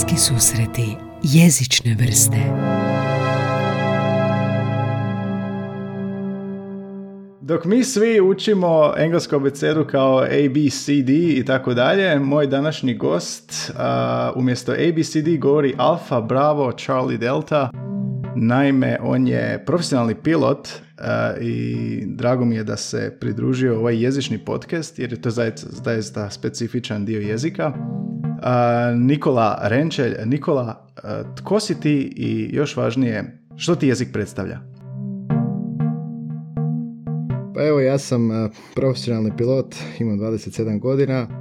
Bliski susreti jezične vrste Dok mi svi učimo englesku abecedu kao A, B, C, D i tako dalje, moj današnji gost umjesto A, B, C, D govori Alfa, Bravo, Charlie, Delta. Naime, on je profesionalni pilot i drago mi je da se pridružio ovaj jezični podcast jer je to zaista specifičan dio jezika. Nikola Renčelj. Nikola, tko si ti i još važnije, što ti jezik predstavlja? Pa evo, ja sam profesionalni pilot, imam 27 godina.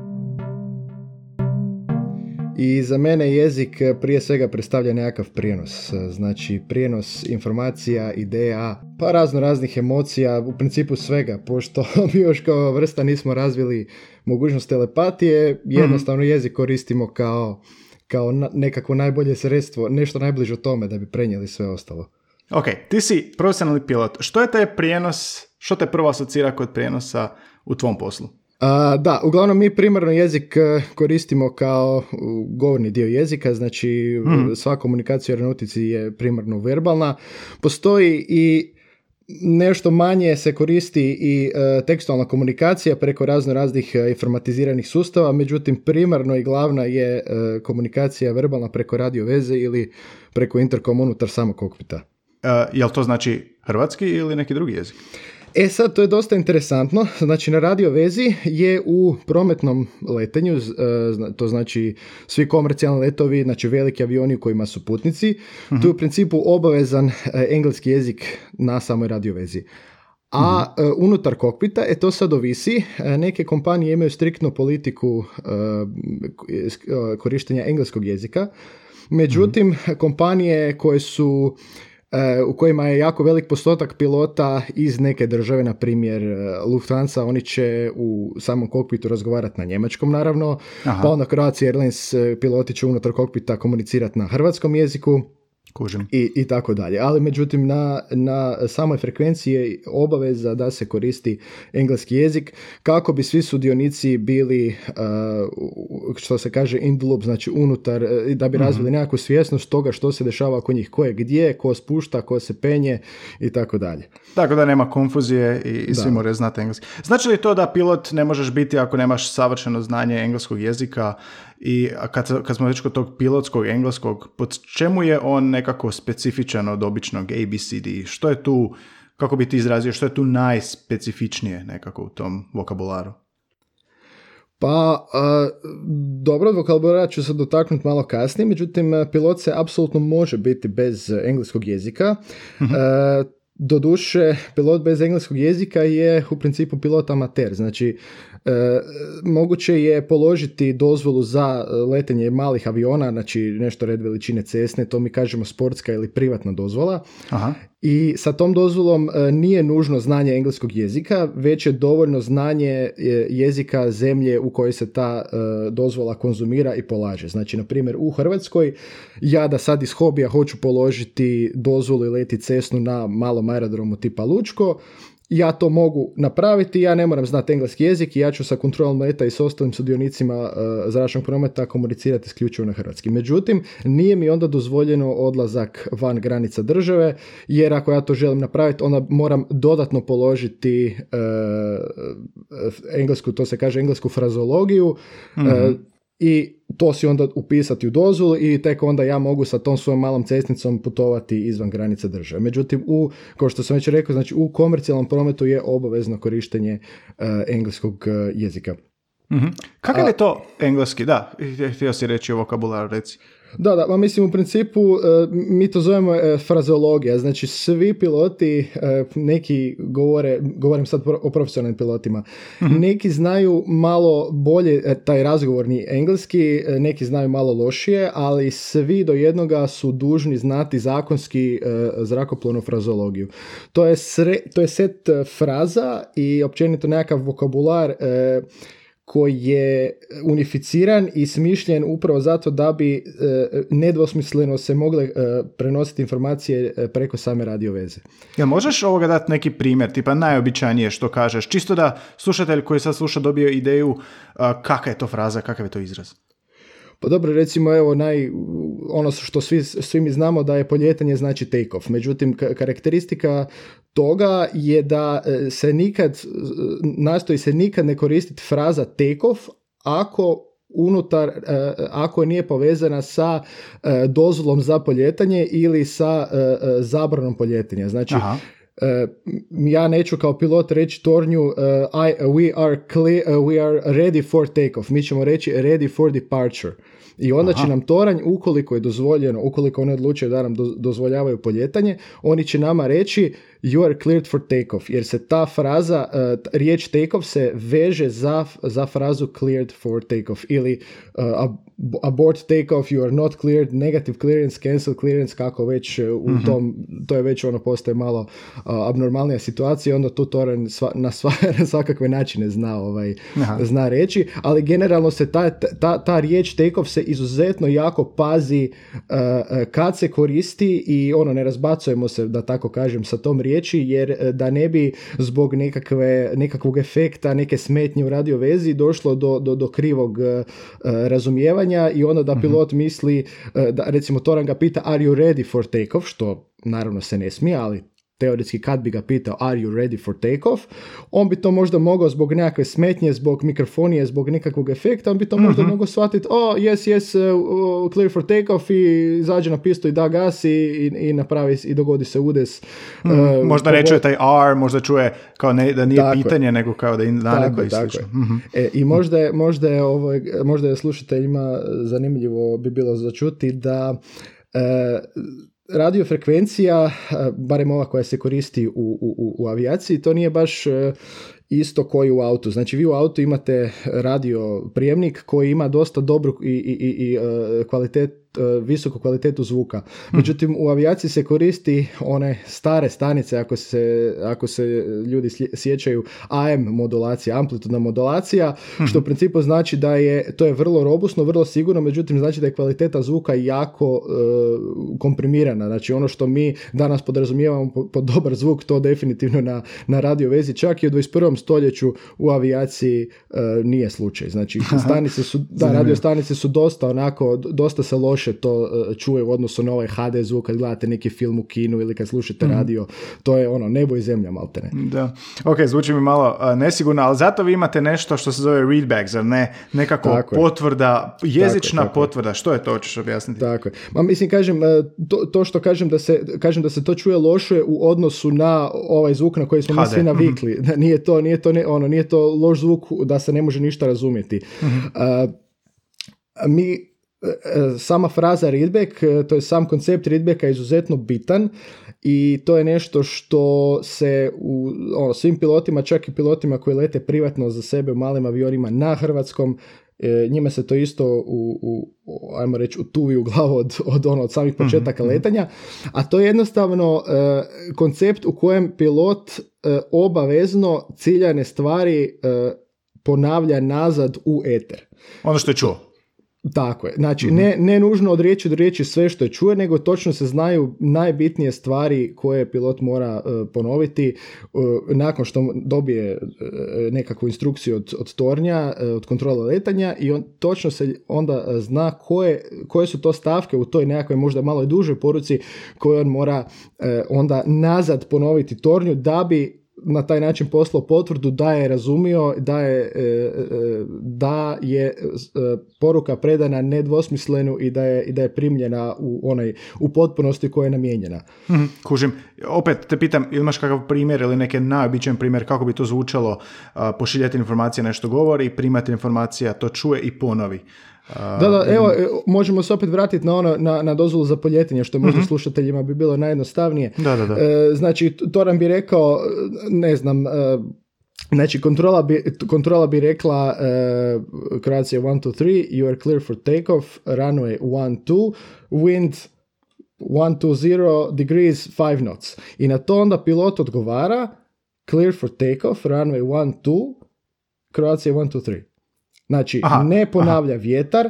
I za mene jezik prije svega predstavlja nekakav prijenos. Znači, prijenos informacija, ideja, pa razno raznih emocija, u principu svega, pošto mi još kao vrsta nismo razvili mogućnost telepatije, jednostavno jezik koristimo kao, kao nekakvo najbolje sredstvo, nešto najbliže tome da bi prenijeli sve ostalo. Ok, ti si profesionalni pilot. Što je taj prijenos, što te prvo asocira kod prijenosa u tvom poslu? Da, uglavnom mi primarno jezik e, koristimo kao govorni dio jezika, znači hmm. sva komunikacija u aeronautici je primarno verbalna. Postoji i nešto manje se koristi i e, tekstualna komunikacija preko razno raznih e, informatiziranih sustava, međutim primarno i glavna je e, komunikacija verbalna preko radio veze ili preko interkom unutar samog kokpita. jel to znači hrvatski ili neki drugi jezik? E sad, to je dosta interesantno. Znači, na radio vezi je u prometnom letenju, e, to znači svi komercijalni letovi, znači veliki avioni u kojima su putnici, tu je u principu obavezan e, engleski jezik na samoj radio vezi. A e, unutar kokpita, e to sad ovisi, neke kompanije imaju striktnu politiku korištenja engleskog jezika, međutim, kompanije koje su u kojima je jako velik postotak pilota iz neke države, na primjer e, Lufthansa, oni će u samom kokpitu razgovarati na njemačkom naravno, Aha. pa onda Croatia Airlines e, piloti će unutar kokpita komunicirati na hrvatskom jeziku, Kužim. I, I tako dalje. Ali međutim na, na samoj frekvenciji je obaveza da se koristi engleski jezik kako bi svi sudionici bili uh, što se kaže in the loop, znači unutar, uh, da bi mm razvili nekakvu svjesnost toga što se dešava oko njih, ko je gdje, ko spušta, ko se penje i tako dalje. Tako da nema konfuzije i, i svi moraju znati engleski. Znači li to da pilot ne možeš biti ako nemaš savršeno znanje engleskog jezika i kad, kad smo već kod tog pilotskog engleskog, pod čemu je on nekako specifičan od običnog ABCD? Što je tu, kako bi ti izrazio, što je tu najspecifičnije nekako u tom vokabularu? Pa, dobro, vokabulara ću se dotaknuti malo kasnije, međutim, pilot se apsolutno može biti bez engleskog jezika. Mhm. Doduše, pilot bez engleskog jezika je u principu pilot amater, znači E, moguće je položiti dozvolu za letenje malih aviona, znači nešto red veličine cesne, to mi kažemo sportska ili privatna dozvola. Aha. I sa tom dozvolom e, nije nužno znanje engleskog jezika, već je dovoljno znanje e, jezika zemlje u kojoj se ta dozvola konzumira i polaže. Znači, na primjer, u Hrvatskoj ja da sad iz hobija hoću položiti dozvolu i leti cesnu na malom aerodromu tipa Lučko, ja to mogu napraviti, ja ne moram znati engleski jezik i ja ću sa kontrolom leta i s ostalim sudionicima uh, zračnog prometa komunicirati isključivo na hrvatski. Međutim, nije mi onda dozvoljeno odlazak van granica države, jer ako ja to želim napraviti, onda moram dodatno položiti uh, englesku, to se kaže englesku frazologiju, mm i to si onda upisati u dozvolu i tek onda ja mogu sa tom svojom malom cestnicom putovati izvan granice države. Međutim, u, kao što sam već rekao, znači u komercijalnom prometu je obavezno korištenje uh, engleskog uh, jezika. Mm-hmm. Kakav je to engleski? Da, htio si reći o vokabularu, reci. Da, da, ma mislim u principu e, mi to zovemo e, frazeologija, znači svi piloti, e, neki govore, govorim sad o profesionalnim pilotima, mhm. neki znaju malo bolje taj razgovorni engleski, neki znaju malo lošije, ali svi do jednoga su dužni znati zakonski zrakoplovnu frazeologiju. To je, to je set fraza i općenito nekakav vokabular koji je unificiran i smišljen upravo zato da bi e, nedvosmisleno se mogle e, prenositi informacije e, preko same radio veze. Ja možeš ovoga dati neki primjer, tipa najobičajnije što kažeš, čisto da slušatelj koji sad sluša dobio ideju kakva je to fraza, kakav je to izraz? Pa dobro, recimo evo naj, ono što svi, svi mi znamo da je poljetanje znači take off. Međutim, karakteristika toga je da e, se nikad, nastoji se nikad ne koristiti fraza off ako unutar, e, ako nije povezana sa e, dozvolom za poljetanje ili sa zabranom poljetanja. Znači, ja neću kao pilot reći tornju I, we, are clear, we are ready for takeoff. Mi ćemo reći ready for departure. I onda će nam toranj, ukoliko je dozvoljeno, ukoliko oni odlučuju da nam dozvoljavaju poljetanje, oni će nama reći you are cleared for takeoff, jer se ta fraza, uh, riječ takeoff se veže za, za frazu cleared for takeoff ili uh, abort takeoff, you are not cleared, negative clearance, cancel clearance, kako već uh, u mhm. tom, to je već ono postaje malo uh, abnormalnija situacija, onda tu Toran sva, na, sva, na svakakve načine zna, ovaj, zna reći, ali generalno se ta, ta, ta riječ takeoff se izuzetno jako pazi uh, kad se koristi i ono ne razbacujemo se, da tako kažem, sa tom riječi, jer da ne bi zbog nekakve, nekakvog efekta, neke smetnje u radio vezi došlo do, do, do krivog razumijevanja i onda da mhm. pilot misli, e, da recimo Toran ga pita are you ready for takeoff, što naravno se ne smije, ali teoretski kad bi ga pitao are you ready for takeoff, on bi to možda mogao zbog nekakve smetnje, zbog mikrofonije, zbog nekakvog efekta, on bi to možda mhm. mogao shvatiti, oh yes, yes, uh, clear for takeoff i izađe na pistu i da gas i, i, napravi i dogodi se udes. Mm, uh, možda ne čuje taj R, možda čuje kao ne, da nije pitanje, nego kao da je daleko i slično. mm E, I možda je, možda, je ovo, možda je slušateljima zanimljivo bi bilo začuti da e, radiofrekvencija, barem ova koja se koristi u, u, u avijaciji, to nije baš e, isto koji u autu. Znači vi u autu imate radio prijemnik koji ima dosta dobru i, i, i, i e, kvalitet visoku kvalitetu zvuka. Međutim, u avijaciji se koristi one stare stanice, ako se, ako se ljudi sjećaju, AM modulacija, amplitudna modulacija, što u principu znači da je, to je vrlo robustno, vrlo sigurno, međutim znači da je kvaliteta zvuka jako uh, komprimirana. Znači ono što mi danas podrazumijevamo pod po dobar zvuk, to definitivno na, na radio vezi, čak i u 21. stoljeću u avijaciji uh, nije slučaj. Znači stanice su, da, radio stanice su dosta onako, dosta se loše loše to e, čuje u odnosu na ovaj HD zvuk kad gledate neki film u kinu ili kad slušate mm. radio, to je ono nebo i zemlja maltene. Da, ok, zvuči mi malo uh, nesigurno, ali zato vi imate nešto što se zove readback, zar ne? Nekako tako potvrda, jezična tako, potvrda, što je to, ćeš objasniti? Tako je. Ma mislim, kažem, e, to, to što kažem da, se, kažem da se to čuje loše u odnosu na ovaj zvuk na koji smo mi svi navikli. Mm-hmm. Nije to, nije to, ne, ono, nije to loš zvuk da se ne može ništa razumjeti. Mm-hmm. Uh, mi sama fraza readback, e, to je sam koncept readbacka je izuzetno bitan i to je nešto što se u ono, svim pilotima, čak i pilotima koji lete privatno za sebe u malim avionima na hrvatskom, e, njima se to isto u, u ajmo reći, utuvi u glavu od, od, ono, od samih početaka mm letanja, a to je jednostavno e, koncept u kojem pilot obavezno ciljane stvari ponavlja nazad u eter. Ono što je čuo. Tako je. Znači, mhm. ne, ne nužno od riječi do riječi sve što je čuje, nego točno se znaju najbitnije stvari koje pilot mora uh, ponoviti uh, nakon što dobije uh, nekakvu instrukciju od, od tornja, od kontrola letanja i on točno se onda zna koje, koje su to stavke u toj nekakvoj možda malo dužoj poruci koje on mora onda nazad ponoviti tornju da bi na taj način poslao potvrdu da je razumio da je, e, e, da je e, poruka predana nedvosmislenu i da je, i da je primljena u onaj u potpunosti koja je namijenjena. mm Kužim. Opet te pitam, imaš kakav primjer ili neki najobičan primjer kako bi to zvučalo pošiljati informacije nešto govori, primati informacija, to čuje i ponovi. Da, da, evo, e, možemo se opet vratiti na ono, na, na dozvolu za poljetinje, što možda mm slušateljima bi bilo najjednostavnije. Da, da, da. E, znači, Toran bi rekao, ne znam, e, Znači, kontrola bi, kontrola bi rekla uh, Croatia 1, 2, 3, you are clear for takeoff, runway 1, 2, wind 1, 2, 0 degrees, 5 knots. I na to onda pilot odgovara, clear for takeoff, runway 1, 2, Croatia 1, 2, 3. Znači, ne ponavlja vjetar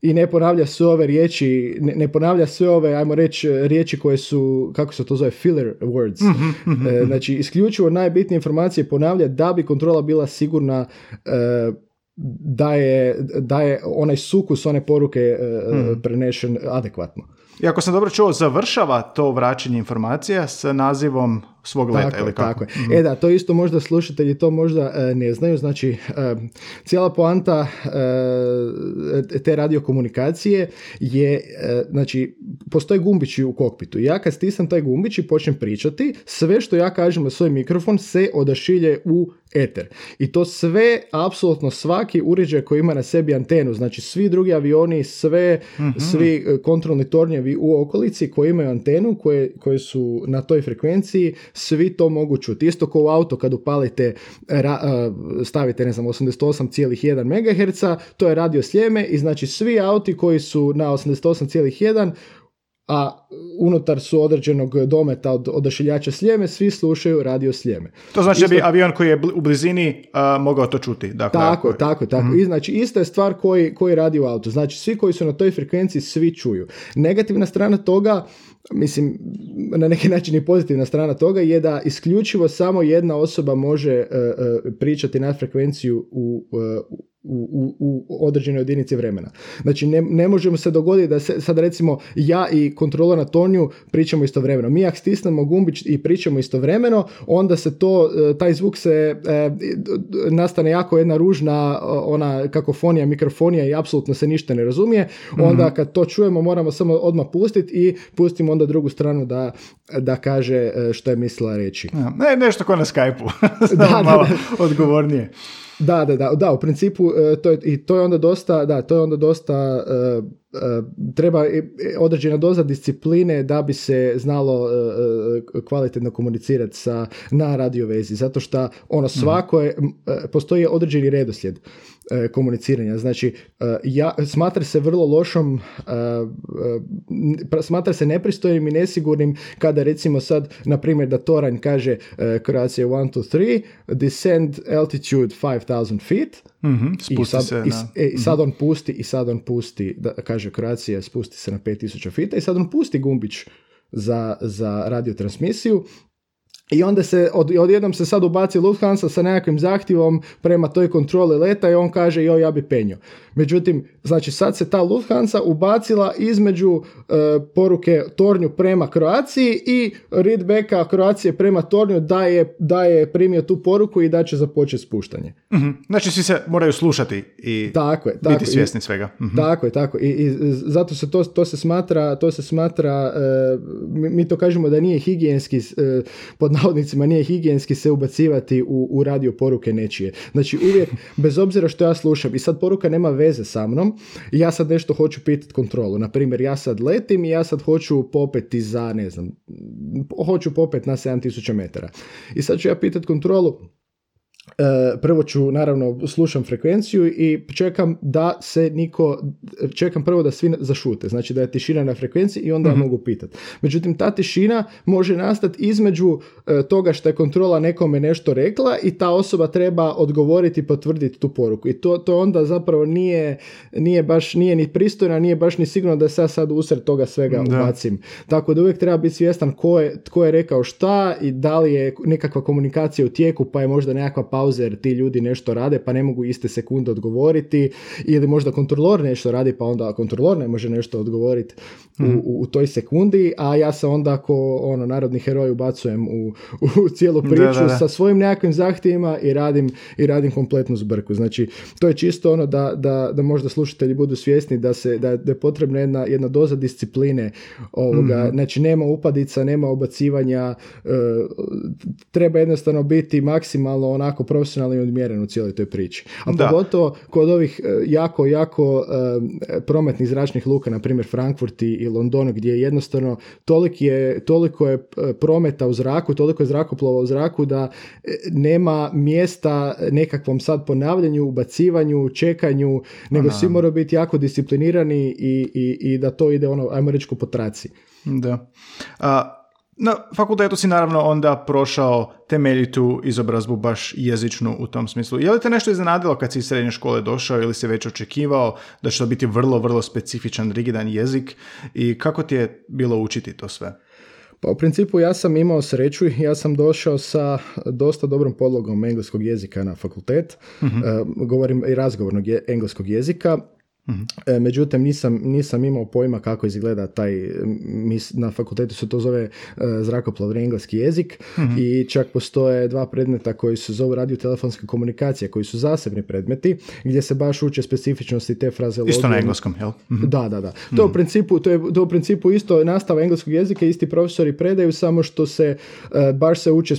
i ne ponavlja sve ove riječi, ne, ne, ponavlja sve ove, ajmo reći, riječi koje su, kako se to zove, filler words. Mhm. znači, isključivo najbitnije informacije ponavlja da bi kontrola bila sigurna e, daje, daje onaj sukus, one poruke mm. prenešen adekvatno. I ako sam dobro čuo, završava to vraćanje informacija sa nazivom svog leta tako, ili kako? Tako je. Mhm. E da, to isto možda slušatelji to možda e, ne znaju. Znači, e, cijela poanta e, te radiokomunikacije je, znači, postoje gumbići u kokpitu. Ja kad stisam taj gumbić i počnem pričati, sve što ja kažem na svoj mikrofon se odašilje u eter. I to sve, apsolutno svaki uređaj koji ima na sebi antenu, znači svi drugi avioni, sve, mhm. svi kontrolni tornjevi u okolici koji imaju antenu, koje, koje su na toj frekvenciji, svi to mogu čuti. Isto kao u auto kad upalite, ra, stavite ne znam 88,1 MHz, to je radio sljeme i znači svi auti koji su na 88,1 a unutar su određenog dometa od odašiljača sljeme, svi slušaju radio sljeme. To znači da bi avion koji je u blizini mogao to čuti. Dakle, tako, tako, tako. mm I znači, ista je stvar koji, koji radi u auto. Znači, svi koji su na toj frekvenciji, svi čuju. Negativna strana toga mislim, na neki način i pozitivna strana toga je da isključivo samo jedna osoba može e, e, pričati na frekvenciju u, uh, u, u, u određenoj jedinici vremena. Znači ne, ne možemo se dogoditi da se, sad recimo ja i kontrola na tonju pričamo istovremeno. Mi ako stisnemo gumbić i pričamo istovremeno, onda se to, e, taj zvuk se e, nastane jako jedna ružna ona kakofonija, mikrofonija i apsolutno se ništa ne razumije. Onda mhm. kad to čujemo moramo samo odmah pustiti i pustimo onda drugu stranu da, da kaže e, što je mislila reći. Ja, ne, nešto kao na Skype-u. da, malo da, odgovornije. Da, da, da, da, u principu e, to je, i to je onda dosta, da, to je onda dosta e, e, treba određena doza discipline da bi se znalo kvalitetno komunicirati sa na radiovezi zato što ono mhm. svako je, postoji određeni redoslijed komuniciranja. Znači, e, ja, smatra se vrlo lošom, e, smatra se nepristojnim i nesigurnim kada recimo sad, na primjer, da Toranj kaže Croatia 1, 2, 3, descend altitude 5000 feet, mm i sad, se i, i sad on pusti i sad on pusti, da kaže Croatia spusti se na 5000 fita i sad on pusti gumbić za, za radiotransmisiju i onda se, od, odjednom se sad ubaci Lufthansa sa nekakvim zahtjevom prema toj kontroli leta i on kaže joj ja bi penio. Međutim, znači sad se ta Lufthansa ubacila između e, poruke Tornju prema Kroaciji i readbacka Kroacije prema Tornju da je, da je primio tu poruku i da će započeti spuštanje. mm Znači svi se moraju slušati i tako je, tako, biti svjesni svega. mm Tako je, tako. I, I, zato se to, to se smatra, to se smatra e, mi, to kažemo da nije higijenski e, pod navodnicima nije higijenski se ubacivati u, u radio poruke nečije. Znači uvijek, bez obzira što ja slušam i sad poruka nema veze sa mnom, ja sad nešto hoću pitati kontrolu. Na primjer, ja sad letim i ja sad hoću popeti za, ne znam, hoću popet na 7000 metara. I sad ću ja pitati kontrolu, prvo ću naravno slušam frekvenciju i čekam da se niko, čekam prvo da svi zašute, znači da je tišina na frekvenciji i onda mm mogu pitati. Međutim, ta tišina može nastati između e, toga što je kontrola nekome nešto rekla i ta osoba treba odgovoriti i potvrditi tu poruku. I to, to onda zapravo nije, nije baš, nije ni pristojno, nije baš ni sigurno da se ja sad usred toga svega da. ubacim. Tako da uvijek treba biti svjestan ko je, tko je rekao šta i da li je nekakva komunikacija u tijeku pa je možda nekakva pauza jer ti ljudi nešto rade pa ne mogu iste sekunde odgovoriti ili možda kontrolor nešto radi pa onda kontrolor ne može nešto odgovoriti u, mhm. u, toj sekundi, a ja se onda ako ono narodni heroj ubacujem u, u cijelu priču sa svojim nekakvim zahtjevima i radim, i radim kompletnu zbrku. Znači, to je čisto ono da, da, da možda slušatelji budu svjesni da, se, da, da je potrebna jedna, jedna doza discipline ovoga. mm Znači, nema upadica, nema obacivanja, e, treba jednostavno biti maksimalno onako profesionalno i odmjeren u cijeloj toj priči. A pogotovo kod ovih e, jako, jako e, prometnih zračnih luka, na primjer Frankfurt i Londonu gdje jednostavno toliko je, toliko je e, prometa u zraku, toliko je zrakoplova u zraku da nema mjesta nekakvom sad ponavljanju, ubacivanju, čekanju, nego svi moraju biti jako disciplinirani i, i, i da to ide ono, ajmo reći, po traci. Da. A, na fakultetu si naravno onda prošao temeljitu izobrazbu baš jezičnu u tom smislu. Je li te nešto iznenadilo kad si iz srednje škole došao ili si već očekivao da će to biti vrlo, vrlo specifičan, rigidan jezik i kako ti je bilo učiti to sve? Pa u principu ja sam imao sreću i ja sam došao sa dosta dobrom podlogom engleskog jezika na fakultet. E, govorim i razgovornog engleskog jezika E, međutim, nisam, nisam imao pojma kako izgleda taj, na fakultetu se to zove uh, zrakoplovni engleski jezik mhm. i čak postoje dva predmeta koji se zovu radiotelefonska komunikacija, koji su zasebni predmeti, gdje se baš uče specifičnosti te frazeologije. Isto na engleskom, jel? Mhm. Da, da, da. To, u mhm. principu, to, je, to u principu isto nastava engleskog jezika, isti profesori predaju, samo što se uh, baš se uče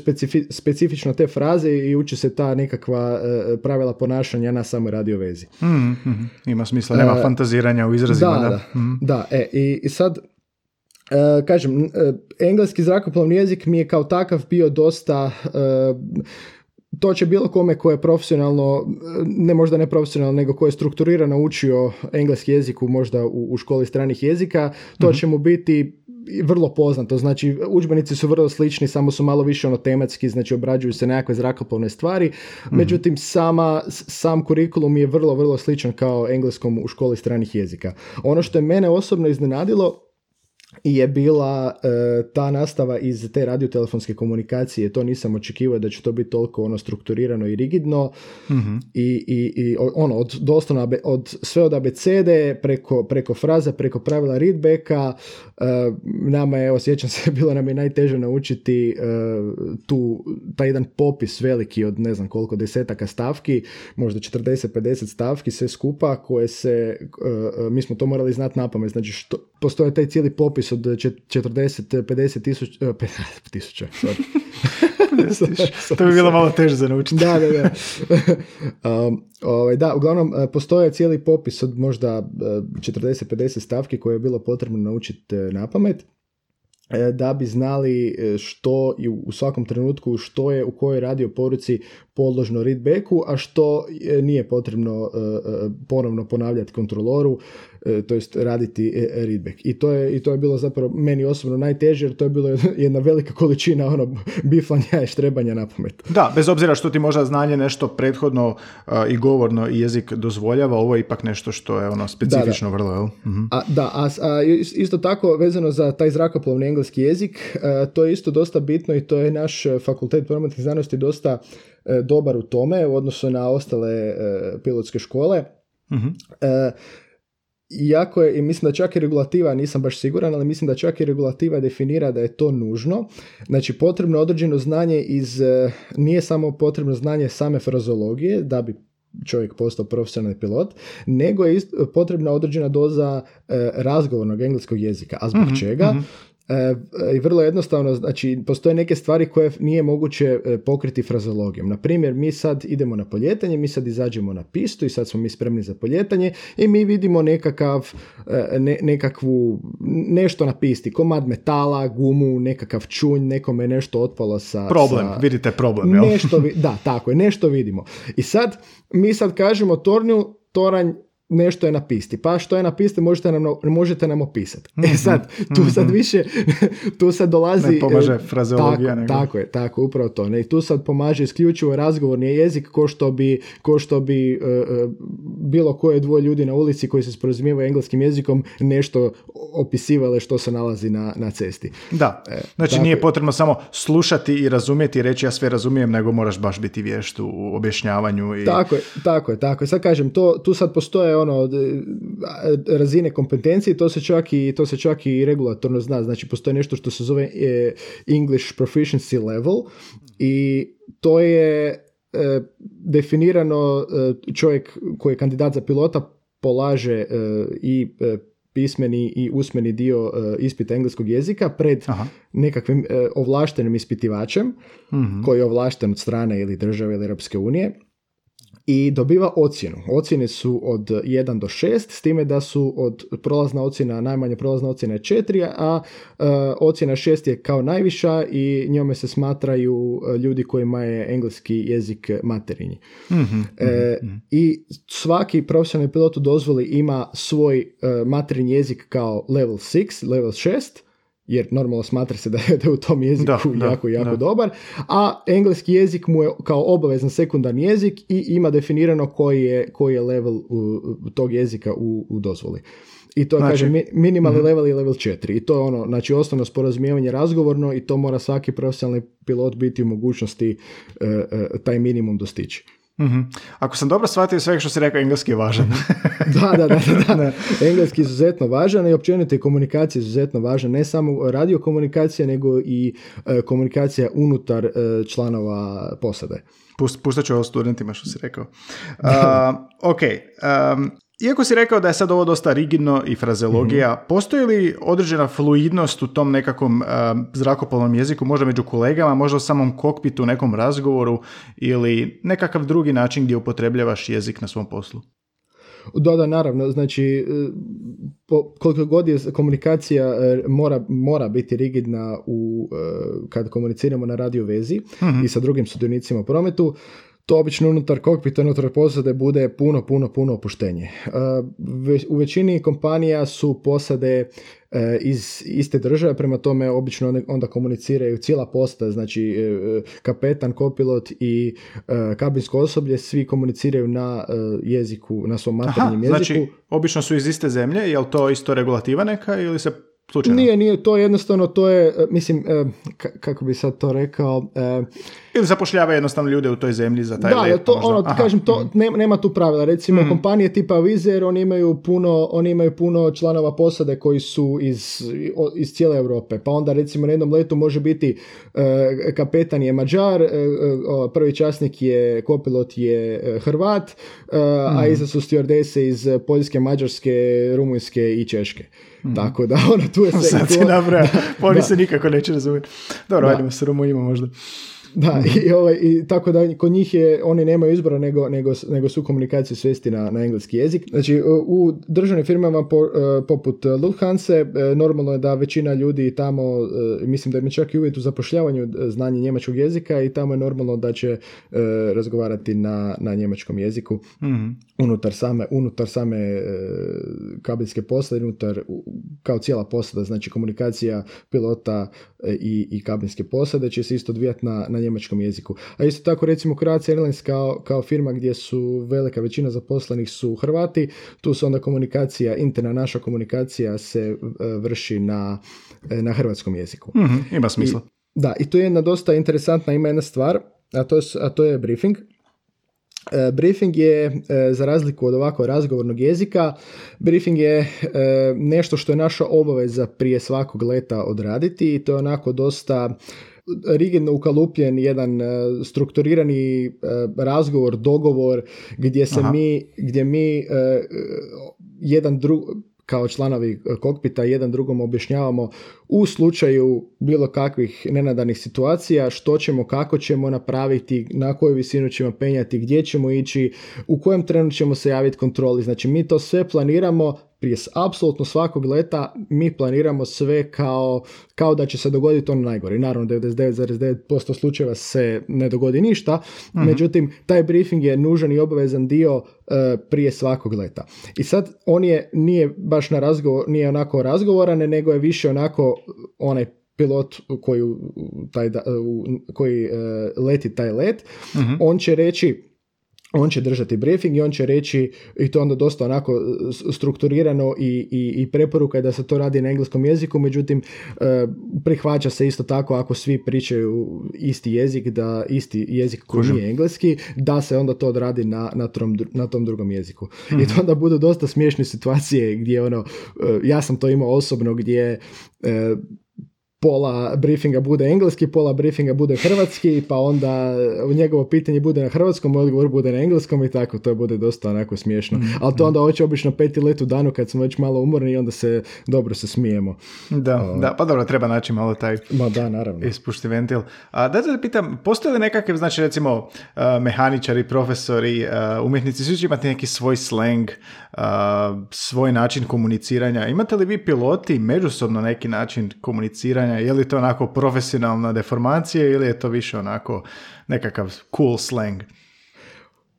specifično te fraze i uče se ta nekakva pravila ponašanja na samoj radiovezi. Mm-hmm. Ima smisla nema e, fantaziranja u izrazima. Da, da. Mhm. da. e, i, i sad, e, kažem, e, engleski zrakoplovni jezik mi je kao takav bio dosta... to će bilo kome ko je profesionalno, ne možda ne profesionalno, nego ko je strukturirano učio engleski jezik u možda u, u školi stranih jezika, to mhm. će mu biti vrlo poznato, znači udžbenici su vrlo slični, samo su malo više ono tematski, znači obrađuju se nekakve zrakoplovne stvari, mhm. međutim sama, sam kurikulum je vrlo, vrlo sličan kao engleskom u školi stranih jezika. Ono što je mene osobno iznenadilo je bila e, ta nastava iz te radiotelefonske komunikacije. To nisam očekivao da će to biti toliko ono strukturirano i rigidno mhm. i, i, i, ono od doslovno od sve od abecede preko, preko fraze, preko pravila readbacka. E, nama je, osjećam se, bilo nam je najteže naučiti e, tu, taj jedan popis veliki od ne znam koliko desetaka stavki, možda 40-50 stavki, sve skupa koje se, mi smo to morali znati napamet. Znači što, postoje taj cijeli popis od 40, 50 tisuća, 50 tisuća, to bi bilo malo teže za naučiti. da, da, da. um, ovaj, da, uglavnom, postoje cijeli popis od možda 40-50 e, stavki koje je bilo potrebno naučiti na pamet da bi znali što i u svakom trenutku što je u kojoj radio poruci podložno readbacku, a što nije potrebno ponovno ponavljati kontroloru E, to jest raditi e, readback. I to, je, I to je bilo zapravo meni osobno najteže jer to je bilo jedna velika količina ono biflanja i štrebanja na pamet. Da, bez obzira što ti možda znanje nešto prethodno i govorno i jezik dozvoljava, ovo je ipak nešto što je ono specifično vrlo, jel? Mhm. A, da, a, a, isto tako vezano za taj zrakoplovni engleski jezik, to je isto dosta bitno i to je naš fakultet prometnih znanosti dosta e, dobar u tome u odnosu na ostale pilotske škole. uh iako je, i mislim da čak i regulativa, nisam baš siguran, ali mislim da čak i regulativa definira da je to nužno. Znači potrebno određeno znanje iz, e, nije samo potrebno znanje same frazologije, da bi čovjek postao profesionalni pilot, nego je potrebna određena doza e, razgovornog engleskog jezika. A zbog mhm, čega? Mhm. E, i vrlo jednostavno, znači, postoje neke stvari koje nije moguće e, pokriti frazologijom. Na primjer, mi sad idemo na poljetanje, mi sad izađemo na pistu i sad smo mi spremni za poljetanje i mi vidimo nekakav, e, ne, nekakvu, nešto na pisti, komad metala, gumu, nekakav čunj, nekome je nešto otpalo sa... Problem, vidite problem, jel? Nešto, da, tako je, nešto vidimo. I sad, mi sad kažemo tornju, toranj nešto je napisti. Pa što je napisti možete nam, možete nam opisati. E mhm, sad, tu sad mhm. više, tu sad dolazi... Ne pomaže e, frazeologija. Tako, tako je, tako, upravo to. Ne? Tu sad pomaže isključivo razgovorni jezik ko što bi, ko što bi uh, bilo koje dvoje ljudi na ulici koji se sporazumijevaju engleskim jezikom nešto opisivale što se nalazi na, na cesti. Da, znači nije potrebno samo slušati i razumjeti i reći ja sve razumijem, nego moraš baš biti vješt u objašnjavanju. I... Tako je, tako je, tako je. Sad kažem, to, tu sad postoje ono razine kompetencije, to se čak i to se čak i regulatorno zna. Znači postoji nešto što se zove e, English Proficiency Level i to je e, definirano e, čovjek koji je kandidat za pilota polaže i pismeni i usmeni dio ispita engleskog jezika pred Aha. nekakvim ovlaštenim ispitivačem mm koji je ovlašten od strane ili države ili Europske unije i dobiva ocjenu. Ocjene su od 1 do 6, s time da su od prolazna ocjena, najmanje prolazna ocjena je 4, a uh, ocjena 6 je kao najviša i njome se smatraju e, ljudi kojima je engleski jezik materinji. Mm-hmm, I svaki profesionalni pilot u dozvoli ima svoj uh, materinji jezik kao level 6, level 6, jer normalno smatra se da je, da je u tom jeziku jako, jako dobar, a engleski jezik mu je kao obavezan sekundarni jezik i ima definirano koji je, koji je level tog jezika u, u dozvoli. I to znači, kaže minimalni mhm. level je level 4. I to je ono, znači osnovno sporazumijevanje razgovorno i to mora svaki profesionalni pilot biti u mogućnosti e, e, taj minimum dostići. Mm Ako sam dobro shvatio sve što si rekao, engleski je važan. da, da, da, da, da. Engleski je izuzetno važan i općenito je komunikacija izuzetno važna. Ne samo radio komunikacija, nego i e, komunikacija unutar članova posade. Pust, pustat ću ovo studentima što si rekao. Uh, ok, um, iako si rekao da je sad ovo dosta rigidno i frazeologija, mm postoji li određena fluidnost u tom nekakvom uh, zrakoplovnom jeziku, možda među kolegama, možda u samom kokpitu, u nekom razgovoru ili nekakav drugi način gdje upotrebljavaš jezik na svom poslu? Da, da, naravno, znači e, koliko god je komunikacija e, mora, mora biti rigidna u, e, kad komuniciramo na radio vezi mhm. i sa drugim sudionicima u prometu, to obično unutar kokpita, unutar posade bude puno, puno, puno opuštenje. E, u većini kompanija su posade e, iz iste države, prema tome obično onda komuniciraju cijela posta, znači e, kapetan, kopilot i kabinsko osoblje, svi komuniciraju na jeziku, na svom maternjem jeziku. Znači, obično su iz iste zemlje, je li to isto regulativa neka ili se slučajno? Nije, nije, to jednostavno, to je, mislim, kako bi sad to rekao, ili zapošljava jednostavno ljude u toj zemlji za taj da, let. to, ono, kažem, to, mhm. nema, nema tu pravila. Recimo, mm. kompanije tipa Vizer, oni imaju puno, oni imaju puno članova posade koji su iz, iz cijele Europe. Pa onda, recimo, na jednom letu može biti uh, kapetan je Mađar, uh, prvi časnik je, kopilot je Hrvat, uh, a mhm. iza su stewardese iz Poljske, Mađarske, Rumunjske i Češke. Mm. Tako da, ono, tu je sve... Sad se nabraja, oni se nikako neće razumjeti. Dobro, ajdemo s Rumunjima možda. Da, i, ovaj, i tako da kod njih je, oni nemaju izbora nego, nego, nego su komunikaciju svesti na, na engleski jezik. Znači, u državnim firmama po, e, poput Lufthansa e, normalno je da većina ljudi tamo, e, mislim da im čak i uvjet u zapošljavanju znanje njemačkog jezika i tamo je normalno da će razgovarati na, na njemačkom jeziku. Mm unutar same, unutar same kabinske posade, unutar kao cijela posada, znači komunikacija pilota i, i kabinske posade će se isto odvijati na, na njemačkom jeziku. A isto tako recimo Croatia Airlines kao, kao firma gdje su velika većina zaposlenih su Hrvati, tu se onda komunikacija, interna naša komunikacija se e, vrši na, e, na hrvatskom jeziku. mm ima smisla. da, i to je jedna dosta interesantna ima jedna stvar, a to je, a to je briefing. E, briefing je, za razliku od ovako razgovornog jezika, briefing je nešto što je naša obaveza prije svakog leta odraditi i to je onako dosta rigidno ukalupljen jedan e, strukturirani e, razgovor, dogovor gdje se mi, gdje mi e, jedan drug, kao članovi kokpita jedan drugom objašnjavamo u slučaju bilo kakvih nenadanih situacija što ćemo, kako ćemo napraviti, na koju visinu ćemo penjati, gdje ćemo ići, u kojem trenu ćemo se javiti kontroli. Znači mi to sve planiramo prije apsolutno svakog leta mi planiramo sve kao, kao da će se dogoditi ono najgore. Naravno, 99,9% slučajeva se ne dogodi ništa, mhm. međutim, taj briefing je nužan i obavezan dio e, prije svakog leta. I sad, on je, nije baš na razgovor, nije onako razgovoran, nego je više onako onaj pilot koji, taj, koji e, leti taj let, mhm. on će reći on će držati briefing i on će reći, i to onda dosta onako strukturirano i, i, i preporuka je da se to radi na engleskom jeziku, međutim e, prihvaća se isto tako ako svi pričaju isti jezik, da isti jezik koji nije engleski, da se onda to odradi na, na, tom, na tom drugom jeziku. I to mhm. onda budu dosta smiješne situacije gdje ono, e, ja sam to imao osobno gdje e, pola briefinga bude engleski, pola briefinga bude hrvatski, pa onda njegovo pitanje bude na hrvatskom, odgovor bude na engleskom i tako, to bude dosta onako smiješno. Mm, Ali to mm. onda hoće obično peti let u danu kad smo već malo umorni i onda se dobro se smijemo. Da, da, pa dobro, treba naći malo taj Ma da, naravno. ispušti ventil. A da te pitam, postoje li nekakve, znači recimo mehaničari, profesori, umjetnici, svi će imati neki svoj slang, svoj način komuniciranja. Imate li vi piloti međusobno neki način komuniciranja je li to onako profesionalna deformacija ili je to više onako nekakav cool slang?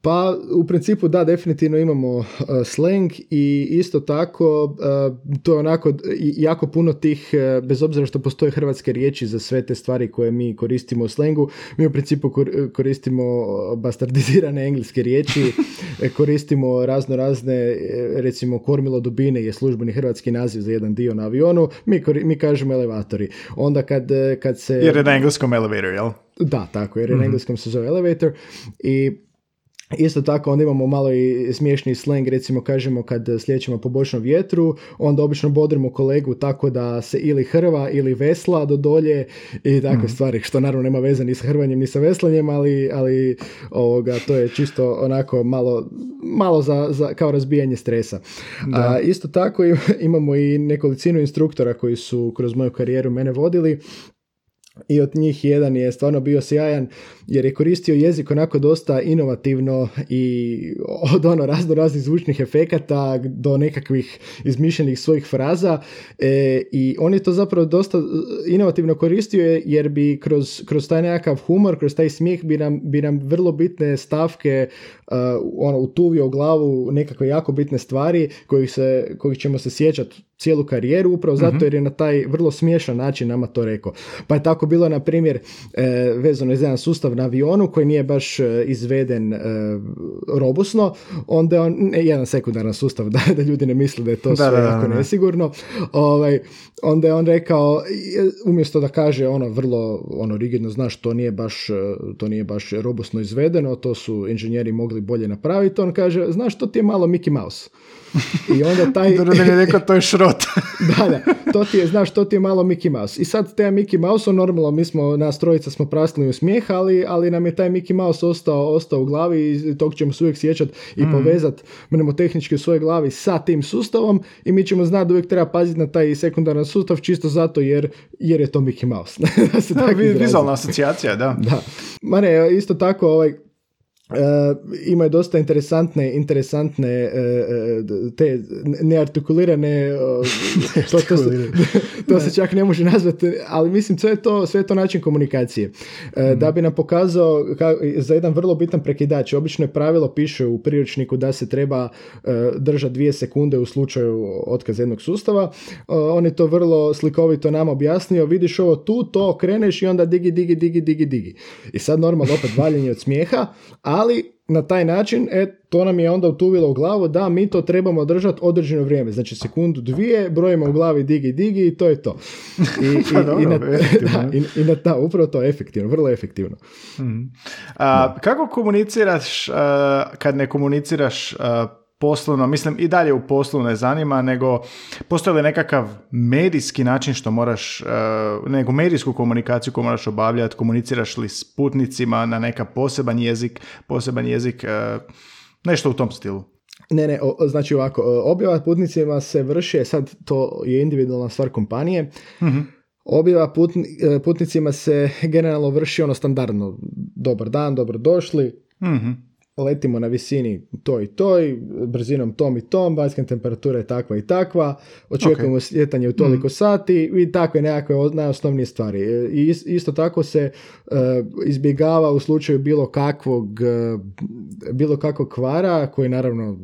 Pa u principu da, definitivno imamo uh, slang i isto tako uh, to je onako jako puno tih, uh, bez obzira što postoje hrvatske riječi za sve te stvari koje mi koristimo u slangu, mi u principu koristimo bastardizirane engleske riječi, koristimo razno razne, recimo kormilo dubine je službeni hrvatski naziv za jedan dio na avionu, mi, mi kažemo elevatori. Onda kad, kad se... Jer je na engleskom elevator, jel? Da, tako, jer je na mhm. engleskom se zove elevator i Isto tako onda imamo malo i smiješni slang, recimo kažemo kad slijećemo po bočnom vjetru, onda obično bodrimo kolegu tako da se ili hrva ili vesla do dolje i takve mm. stvari, što naravno nema veze ni sa hrvanjem ni sa veslanjem, ali, ali ovoga, to je čisto onako malo, malo za, za, kao razbijanje stresa. A, isto tako imamo i nekolicinu instruktora koji su kroz moju karijeru mene vodili i od njih jedan je stvarno bio sjajan jer je koristio jezik onako dosta inovativno i od ono razno raznih zvučnih efekata do nekakvih izmišljenih svojih fraza. E, i on je to zapravo dosta inovativno koristio jer bi kroz, kroz taj nekakav humor, kroz taj smijeh bi nam, bi nam vrlo bitne stavke uh, ono, utuvio u glavu nekakve jako bitne stvari kojih, se, kojih ćemo se sjećati cijelu karijeru upravo zato mhm. jer je na taj vrlo smiješan način nama to rekao. Pa je tako bilo na primjer e, vezano za jedan sustav na avionu koji nije baš e, izveden e, robusno, onda je on, jedan sekundaran sustav da, da ljudi ne misle da je to sve jako nesigurno, ovaj, onda je on rekao, umjesto da kaže ono vrlo ono rigidno, znaš, to nije baš, to nije baš robusno izvedeno, to su inženjeri mogli bolje napraviti, on kaže, znaš, to ti je malo Mickey Mouse. I onda taj... da je rekao, to je šrot. da, da, to ti je, znaš, to ti je malo Mickey Mouse. I sad te Mickey Mouse, normalno, mi smo, nas trojica smo prasli u smijeh, ali, ali nam je taj Mickey Mouse ostao, ostao u glavi i tog ćemo se uvijek sjećati i mm. povezati tehnički u svojoj glavi sa tim sustavom i mi ćemo znati da uvijek treba paziti na taj sekundaran sustav čisto zato jer, jer je to Mickey Mouse. da se da, vizualna asocijacija, da. Da. Ma ne, isto tako, ovaj, imaju dosta interesantne, interesantne uh, te neartikulirane to, to, se, to se čak ne može nazvati, ali mislim sve je to, sve je to način komunikacije. Mm. Da bi nam pokazao ka, za jedan vrlo bitan prekidač, obično je pravilo piše u priručniku da se treba držati dvije sekunde u slučaju otkaza jednog sustava. On je to vrlo slikovito nam objasnio, vidiš ovo tu, to kreneš i onda digi, digi, digi, digi, digi. I sad normalno opet valjenje od smijeha, a ali na taj način, e, to nam je onda utuvilo u glavu da mi to trebamo držati određeno vrijeme. Znači sekundu, dvije, brojimo u glavi digi, digi i to je to. I, i, i, na, da, i, na ta, upravo to je efektivno, vrlo efektivno. mm A, kako komuniciraš kad ne komuniciraš poslovno, mislim i dalje u poslu ne zanima, nego postoji li nekakav medijski način što moraš, uh, nego medijsku komunikaciju koju moraš obavljati, komuniciraš li s putnicima na neka poseban jezik, poseban jezik, uh, nešto u tom stilu. Ne, ne, znači ovako, objava putnicima se vrši, sad to je individualna stvar kompanije, uh Objava putnicima se generalno vrši ono standardno, dobar dan, dobro došli, uh letimo na visini to i toj, brzinom tom i tom, vanjska temperatura je takva i takva, očekujemo okay. slijetanje u toliko mm. sati i takve nekakve najosnovnije stvari. I isto tako se uh, izbjegava u slučaju bilo kakvog uh, bilo kakvog kvara, koji naravno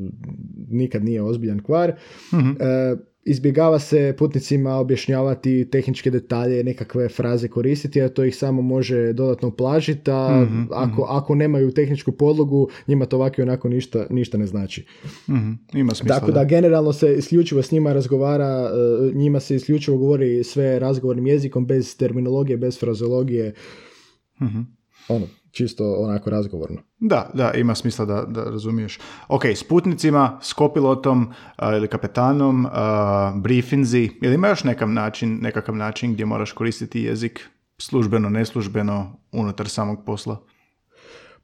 nikad nije ozbiljan kvar, mm izbjegava se putnicima objašnjavati tehničke detalje, nekakve fraze koristiti, a to ih samo može dodatno plažiti, a mhm, ako, mhm. ako nemaju tehničku podlogu, njima to ovako onako ništa, ništa ne znači. mm Ima smisla, Tako da, generalno se isključivo s njima razgovara, e, njima se isključivo govori sve razgovornim jezikom, bez terminologije, bez frazologije. mm Ono, čisto onako razgovorno. Da, da, ima smisla da, da razumiješ. Ok, s putnicima, s kopilotom ili kapetanom, uh, briefinzi, ili ima još nekav način, nekakav način gdje moraš koristiti jezik službeno, neslužbeno, unutar samog posla?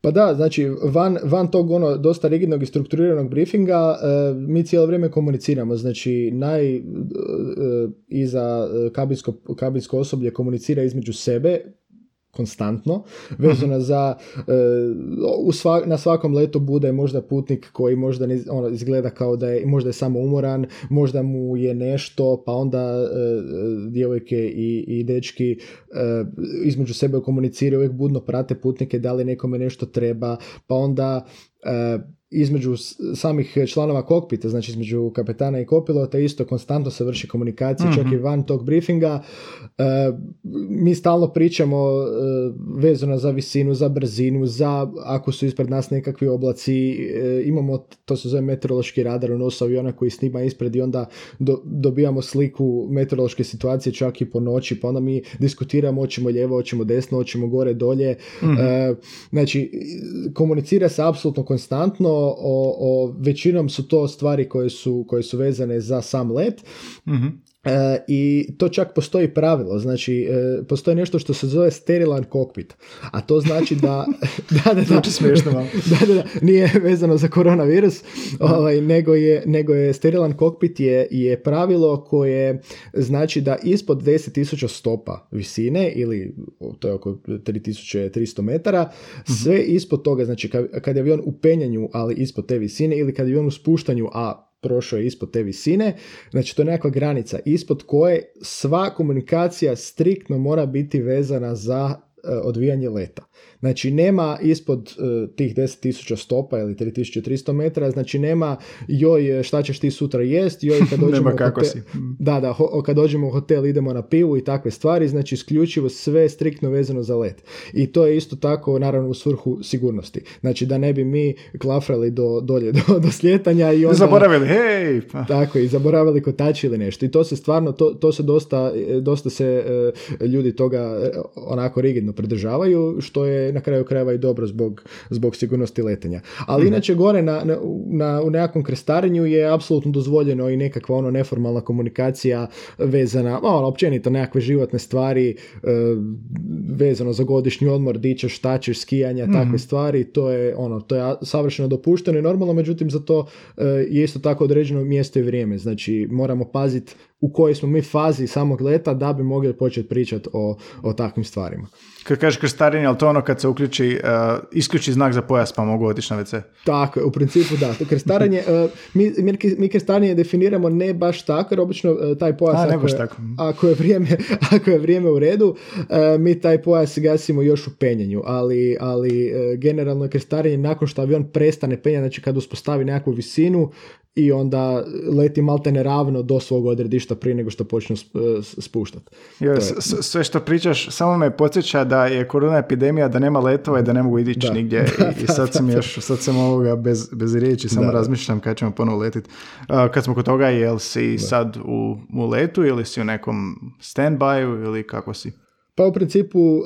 Pa da, znači van, van tog ono dosta rigidnog i strukturiranog briefinga mi cijelo vrijeme komuniciramo. Znači naj uh, iza kabinsko, kabinsko osoblje komunicira između sebe konstantno, vezano za uh, na svakom letu bude možda putnik koji možda ne, ono, izgleda kao da je možda je samo umoran, možda mu je nešto, pa onda uh, djevojke i, i dečki uh, između sebe komuniciraju, uvijek budno prate putnike da li nekome nešto treba, pa onda između samih članova kokpita, znači između kapetana i kopilota, isto konstantno se vrši komunikacija, čak i mhm. van tog briefinga. E, mi stalno pričamo e, vezano za visinu, za brzinu, za ako su ispred nas nekakvi oblaci, e, imamo, to se zove meteorološki radar u nosu aviona koji snima ispred i onda dobijamo sliku meteorološke situacije čak i po noći, pa onda mi diskutiramo, hoćemo lijevo, hoćemo desno, hoćemo gore, dolje. mm Znači, komunicira se apsolutno konstantno, o, o, većinom su to stvari koje su, koje su vezane za sam let. mm E, I to čak postoji pravilo, znači e, postoji nešto što se zove sterilan kokpit, a to znači da... da, da, da, smiješno da, da, da, nije vezano za koronavirus, ovaj, nego, je, nego je sterilan kokpit je, je pravilo koje znači da ispod 10.000 stopa visine ili to je oko 3.300 metara, mhm. sve ispod toga, znači kad, kad je avion u penjanju, ali ispod te visine ili kad je avion u spuštanju, a prošao je ispod te visine, znači to je nekakva granica ispod koje sva komunikacija striktno mora biti vezana za e, odvijanje leta. Znači nema ispod uh, tih 10.000 stopa ili 3.300 metara, znači nema joj šta ćeš ti sutra jest, joj kad dođemo nema kako hotel, si. Da, da, kad dođemo u hotel idemo na pivu i takve stvari, znači isključivo sve striktno vezano za let. I to je isto tako naravno u svrhu sigurnosti. Znači da ne bi mi klafrali do, dolje do, do sljetanja i onda... Zaboravili, hej! Pa. Tako, i zaboravili kotači ili nešto. I to se stvarno, to, to se dosta, dosta se uh, ljudi toga uh, onako rigidno pridržavaju, što je na kraju krajeva i dobro zbog, zbog sigurnosti letenja. Ali mhm. inače gore na, na, u nekakvom krestarenju je apsolutno dozvoljeno i nekakva ono neformalna komunikacija vezana, ono, općenito nekakve životne stvari e, vezano za godišnji odmor, di ćeš, šta ćeš, skijanja, takve mhm. stvari, to je ono, to je savršeno dopušteno i normalno, međutim za to e, je isto tako određeno mjesto i vrijeme. Znači moramo paziti u kojoj smo mi fazi samog leta da bi mogli početi pričati o, o takvim stvarima. Kad kažeš krstarenje, ali to ono kad se uključi, uh, isključi znak za pojas pa mogu otići na WC? Tako je, u principu da. To krstarenje, uh, mi, mi krstarenje definiramo ne baš tako, jer obično uh, taj pojas, A, ako, je, tako. ako, je vrijeme, ako je vrijeme u redu, mi taj pojas gasimo još u penjenju, ali, ali generalno je krstarenje nakon što avion prestane penjati, znači kad uspostavi nekakvu visinu, i onda leti malte neravno do svog odredišta prije nego što počnu spuštati. Je... Sve što pričaš samo me podsjeća da je korona epidemija, da nema letova i da ne mogu ići nigdje. I, sad sam još, sad sam ovoga bez, bez riječi, samo razmišljam kad ćemo ponovo letiti. kad smo kod toga, jel si sad u, u letu ili si u nekom stand-byu ili kako si? Pa u principu uh,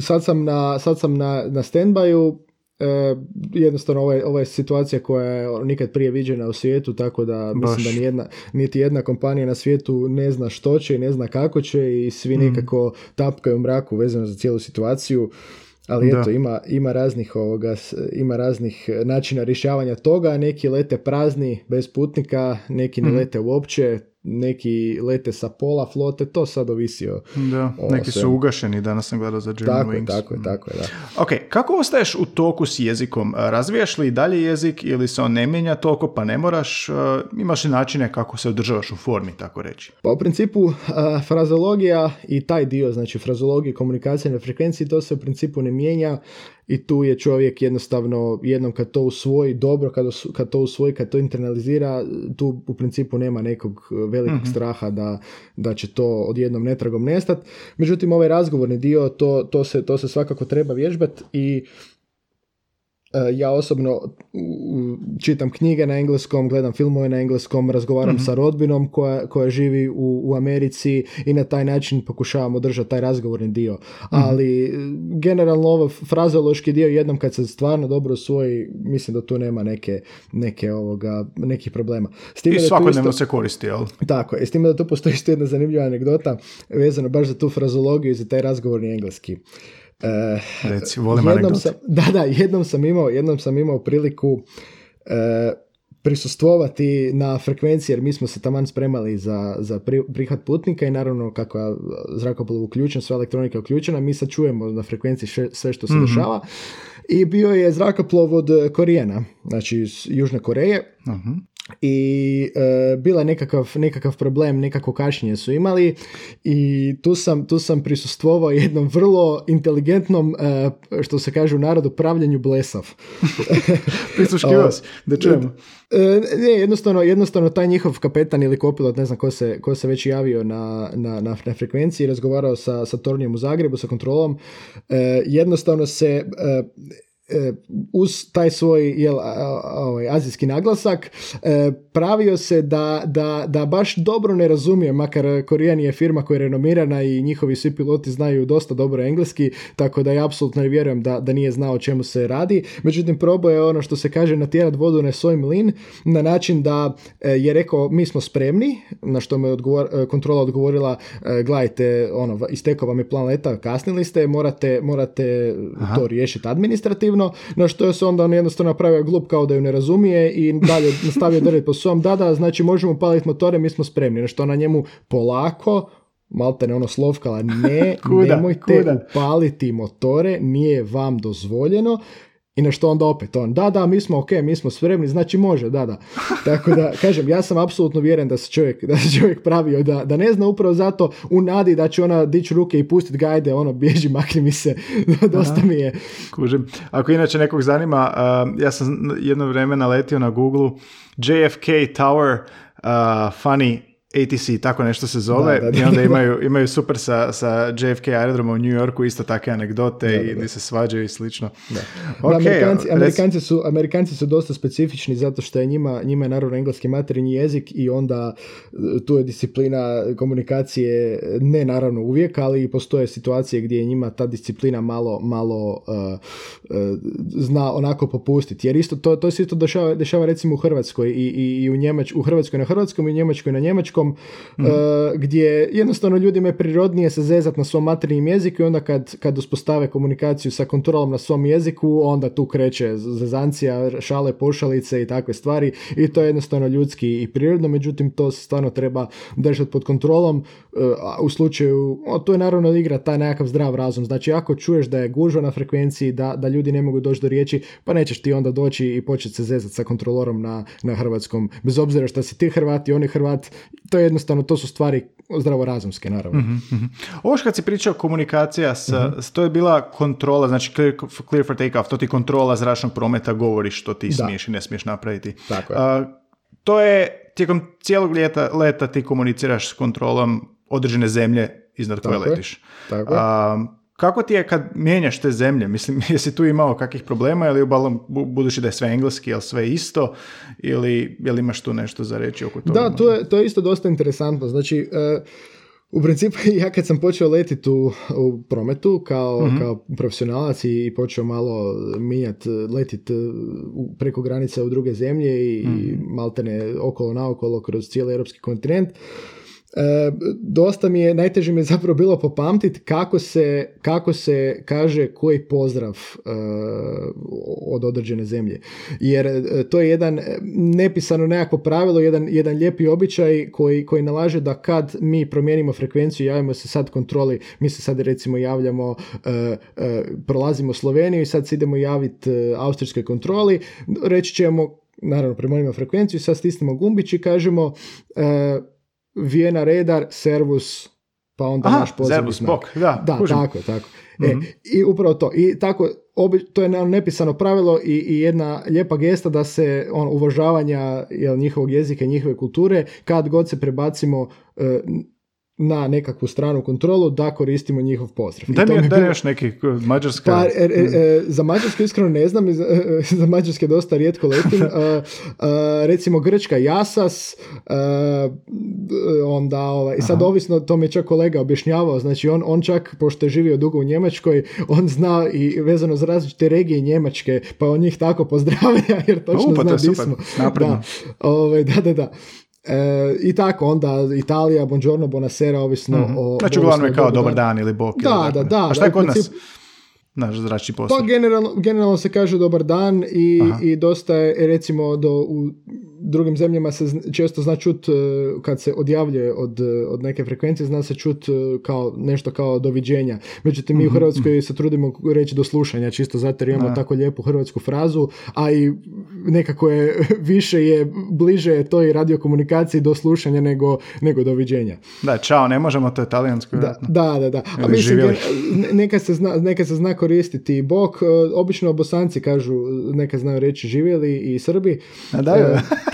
sad sam na, sad sam na, na stand-byu, E, jednostavno ovo je, ovo je situacija koja je nikad prije viđena u svijetu, tako da mislim da nijedna, niti jedna kompanija na svijetu ne zna što će i ne zna kako će i svi mm. nekako tapkaju u mraku vezano za cijelu situaciju. Ali eto, ima, ima, raznih ovoga, ima raznih načina rješavanja toga. Neki lete prazni, bez putnika, neki ne mm. lete uopće neki lete sa pola flote, to sad ovisi o... Da, neki su ugašeni, danas sam gledao za German tako Wings. tako je, tako je, da. Ok, kako ostaješ u toku s jezikom? Razvijaš li dalje jezik ili se on ne mijenja toliko pa ne moraš? Imaš li načine kako se održavaš u formi, tako reći? Pa u principu frazologija i taj dio, znači frazologija komunikacije na frekvenciji, to se u principu ne mijenja i tu je čovjek jednostavno jednom kad to usvoji dobro, kad, kad to usvoji, kad to internalizira, tu u principu nema nekog velikog mhm. straha da, da će to odjednom netragom nestati. Međutim, ovaj razgovorni dio, to, to, se, to se svakako treba vježbati i E, ja osobno čitam knjige na engleskom, gledam filmove na engleskom, razgovaram mhm. sa rodbinom koja, koja živi u, u Americi i na taj način pokušavam održati taj razgovorni dio. Mhm. Ali generalno ovo frazeološki dio jednom kad se stvarno dobro usvoji, mislim da tu nema neke, neke ovoga, nekih problema. S time I svakodnevno se koristi, jel? Tako je. S time da tu postoji isto jedna zanimljiva anegdota vezano baš za tu frazologiju i za taj razgovorni engleski. Uh, Reci, jednom sam, da, da, jednom sam imao, jednom sam imao priliku uh, prisustvovati na frekvenciji jer mi smo se taman spremali za, za prihvat putnika i naravno kako je zrakoplov uključen, sva elektronika uključena, mi sad čujemo na frekvenciji sve što se mm dešava. I bio je zrakoplov od Korijena, znači iz Južne Koreje. uh i e, bila je nekakav, nekakav problem, nekako kašnjenje su imali i tu sam, tu sam prisustvovao jednom vrlo inteligentnom, e, što se kaže u narodu, pravljenju blesav. Prisluškivao si, da čujemo. E, ne, jednostavno, jednostavno taj njihov kapetan ili kopilot, ne znam ko se, ko se već javio na, na, na, na frekvenciji, razgovarao sa, sa Tornijem u Zagrebu, sa kontrolom, jednostavno se E, uz taj svoj jel, ovaj, azijski naglasak e, pravio se da, da, da baš dobro ne razumije, makar Korijan je firma koja je renomirana i njihovi svi piloti znaju dosta dobro engleski, tako da ja apsolutno ne vjerujem da, da nije znao o čemu se radi. Međutim, probao je ono što se kaže natjerat vodu na svoj mlin na način da e, je rekao mi smo spremni, na što me odgovor, kontrola odgovorila gledajte, ono, istekao vam je plan leta, kasnili ste, morate, morate to riješiti administrativno na što je se onda on jednostavno napravio glup kao da ju ne razumije i dalje nastavio drviti po svom, da, da, znači možemo paliti motore, mi smo spremni, na što na njemu polako, malte ne ono slovkala, ne, kuda, nemojte kuda. upaliti motore, nije vam dozvoljeno, i na što onda opet on, da, da, mi smo ok, mi smo spremni, znači može, da, da. Tako da, kažem, ja sam apsolutno vjeren da se čovjek, da se čovjek pravio, da, da ne zna upravo zato u nadi da će ona dići ruke i pustiti gajde, ono, bježi, makni mi se, dosta mi je. Kužim. Ako inače nekog zanima, uh, ja sam jedno vrijeme naletio na Google JFK Tower uh, funny ATC, tako nešto se zove, da, da, i onda imaju, imaju super sa, sa JFK aerodroma u New Yorku, isto takve anegdote i gdje se svađaju i slično. Okay, Amerikanci, Amerikanci, su, Amerikanci su dosta specifični zato što je njima, njima je naravno engleski materinji jezik i onda e, tu je disciplina komunikacije ne naravno uvijek, ali postoje situacije gdje je njima ta disciplina malo, malo uh, uh, zna onako popustiti. Jer isto to, to se isto dešava, dešava recimo u Hrvatskoj i, i, i u, Njemač, u Hrvatskoj na hrvatskom i u Njemačkoj na njemačkom mm. gdje jednostavno ljudima je prirodnije se zezat na svom materinjem jeziku i onda kad, kad uspostave komunikaciju sa kontrolom na svom jeziku, onda tu kreće zezancija, šale, pošalice i takve stvari i to je jednostavno ljudski i prirodno, međutim to se stvarno treba držati pod kontrolom. Eh, u slučaju, o, to je naravno igra taj nekakav zdrav razum. Znači ako čuješ da je gužva na frekvenciji, da, da ljudi ne mogu doći do riječi, pa nećeš ti onda doći i početi se zezati sa kontrolorom na, na hrvatskom. Bez obzira što si ti Hrvat i oni Hrvat, to je jednostavno, to su stvari zdravorazumske, naravno. Mm-hmm. Ovo što kad si pričao komunikacija, sa, mm to je bila kontrola, znači clear, clear for take-off, to ti kontrola zračnog prometa govori što ti da. smiješ i ne smiješ napraviti. Tako je. to je, tijekom cijelog leta, leta ti komuniciraš s kontrolom određene zemlje iznad koje letiš. Tako kako ti je kad mijenjaš te zemlje? Mislim, jesi tu imao kakvih problema ili budući da je sve engleski, jel sve isto ili jel imaš tu nešto za reći oko toga? Da, to je, to je isto dosta interesantno. Znači, e, u principu ja kad sam počeo letiti u, u prometu kao, mm kao profesionalac i, počeo malo mijenjati, letiti e, preko granice u druge zemlje i, mm i maltene okolo naokolo kroz cijeli europski kontinent, dosta mi je, najteže mi je zapravo bilo popamtiti kako se, kako se kaže koji pozdrav e, od određene zemlje. Jer e, to je jedan nepisano nekakvo pravilo, jedan, jedan lijepi običaj koji, koji nalaže da kad mi promijenimo frekvenciju, javimo se sad kontroli, mi se sad recimo javljamo, prolazimo Sloveniju i sad se idemo javiti austrijskoj kontroli, reći ćemo naravno promijenimo frekvenciju, sad stisnemo gumbić i kažemo Vijena Redar, Servus, pa onda Aha, naš pozivni znak. da, da tako, tako. E, mhm. I upravo to. I tako, obi, to je nepisano pravilo i, i jedna lijepa gesta da se on, uvažavanja jel, njihovog jezika i njihove kulture, kad god se prebacimo e, na nekakvu stranu kontrolu da koristimo njihov pozdrav. Da mi, da još neki mađarska... Pa, e, e, e, za mađarsku iskreno ne znam, za, za mađarske dosta rijetko letim. recimo Grčka Jasas, onda ovaj, sad ovisno, to mi je čak kolega objašnjavao, znači on, on čak, pošto je živio dugo u Njemačkoj, on zna i vezano za različite regije Njemačke, pa on njih tako pozdravlja, jer točno U, pa zna di smo. Da, ovaj, da, da, da. E, I tako, onda Italija, buongiorno, buonasera, ovisno mm-hmm. o... Znači, uglavnom je kao dobar dan ili bok. Da, da, da. A šta je kod nas? naš zračni posao? Pa generalno, generalno se kaže dobar dan i, i dosta je recimo do, u drugim zemljama se često zna čut kad se odjavljuje od, od neke frekvencije, zna se čut kao nešto kao doviđenja. Međutim, mi u mhm, Hrvatskoj mhm. se trudimo reći do slušanja, čisto zato jer imamo tako lijepu hrvatsku frazu, a i nekako je više je bliže toj radiokomunikaciji do slušanja nego, nego doviđenja. Da, čao, ne možemo, to je talijansko. Da, da, da, da. A mislim, neka se, zna, neka se zna koristiti bok, e, obično bosanci kažu, neka znaju reći živjeli i Srbi. A da, e,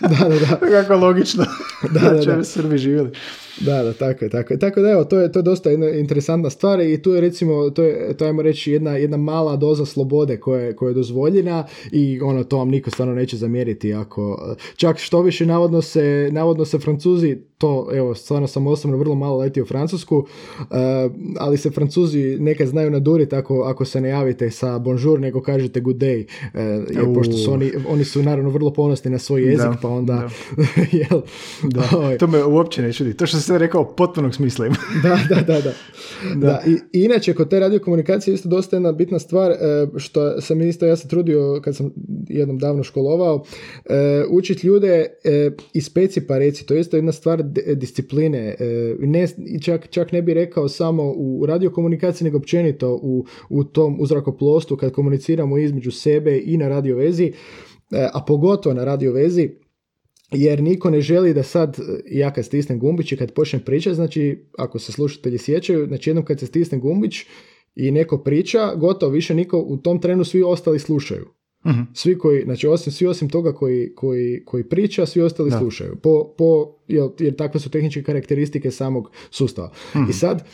da, da, da. Kako logično. da, da, da. Srbi živjeli. Da, da, tako je, tako je. Tako da evo, to je, to je dosta jedna interesantna stvar i tu je recimo, to je, to ajmo reći, jedna, jedna mala doza slobode koja je, koja je dozvoljena i ono, to vam niko stvarno neće zamjeriti ako, čak što više navodno se, navodno se Francuzi, to evo, stvarno sam osobno vrlo malo letio u Francusku, uh, ali se Francuzi nekad znaju naduriti ako, ako se ne javite sa bonjour, nego kažete good day, uh, pošto su oni, oni su naravno vrlo ponosni na svoj jezik, pa onda, jel, da. Ovaj. to me uopće ne čudi. To što sve rekao potpunog smisla da, da, da. da. da. I, inače, kod te radiokomunikacije isto dosta jedna bitna stvar, e, što sam isto, ja se trudio kad sam jednom davno školovao, e, učiti ljude e, iz peci pa reci, to je isto jedna stvar discipline, ne, čak, čak ne bi rekao samo u radiokomunikaciji, nego općenito u, u tom uzrakoplostu kad komuniciramo između sebe i na radiovezi, a pogotovo na radiovezi, jer niko ne želi da sad, ja kad stisnem gumbić i kad počnem pričati, znači ako se slušatelji sjećaju, znači jednom kad se stisne gumbić i neko priča, gotovo više niko u tom trenu svi ostali slušaju. uh Svi koji, znači osim, svi osim toga koji, koji, koji priča, svi ostali slušaju. Po, po, jer, jer takve su tehničke karakteristike samog sustava. I mhm. sad,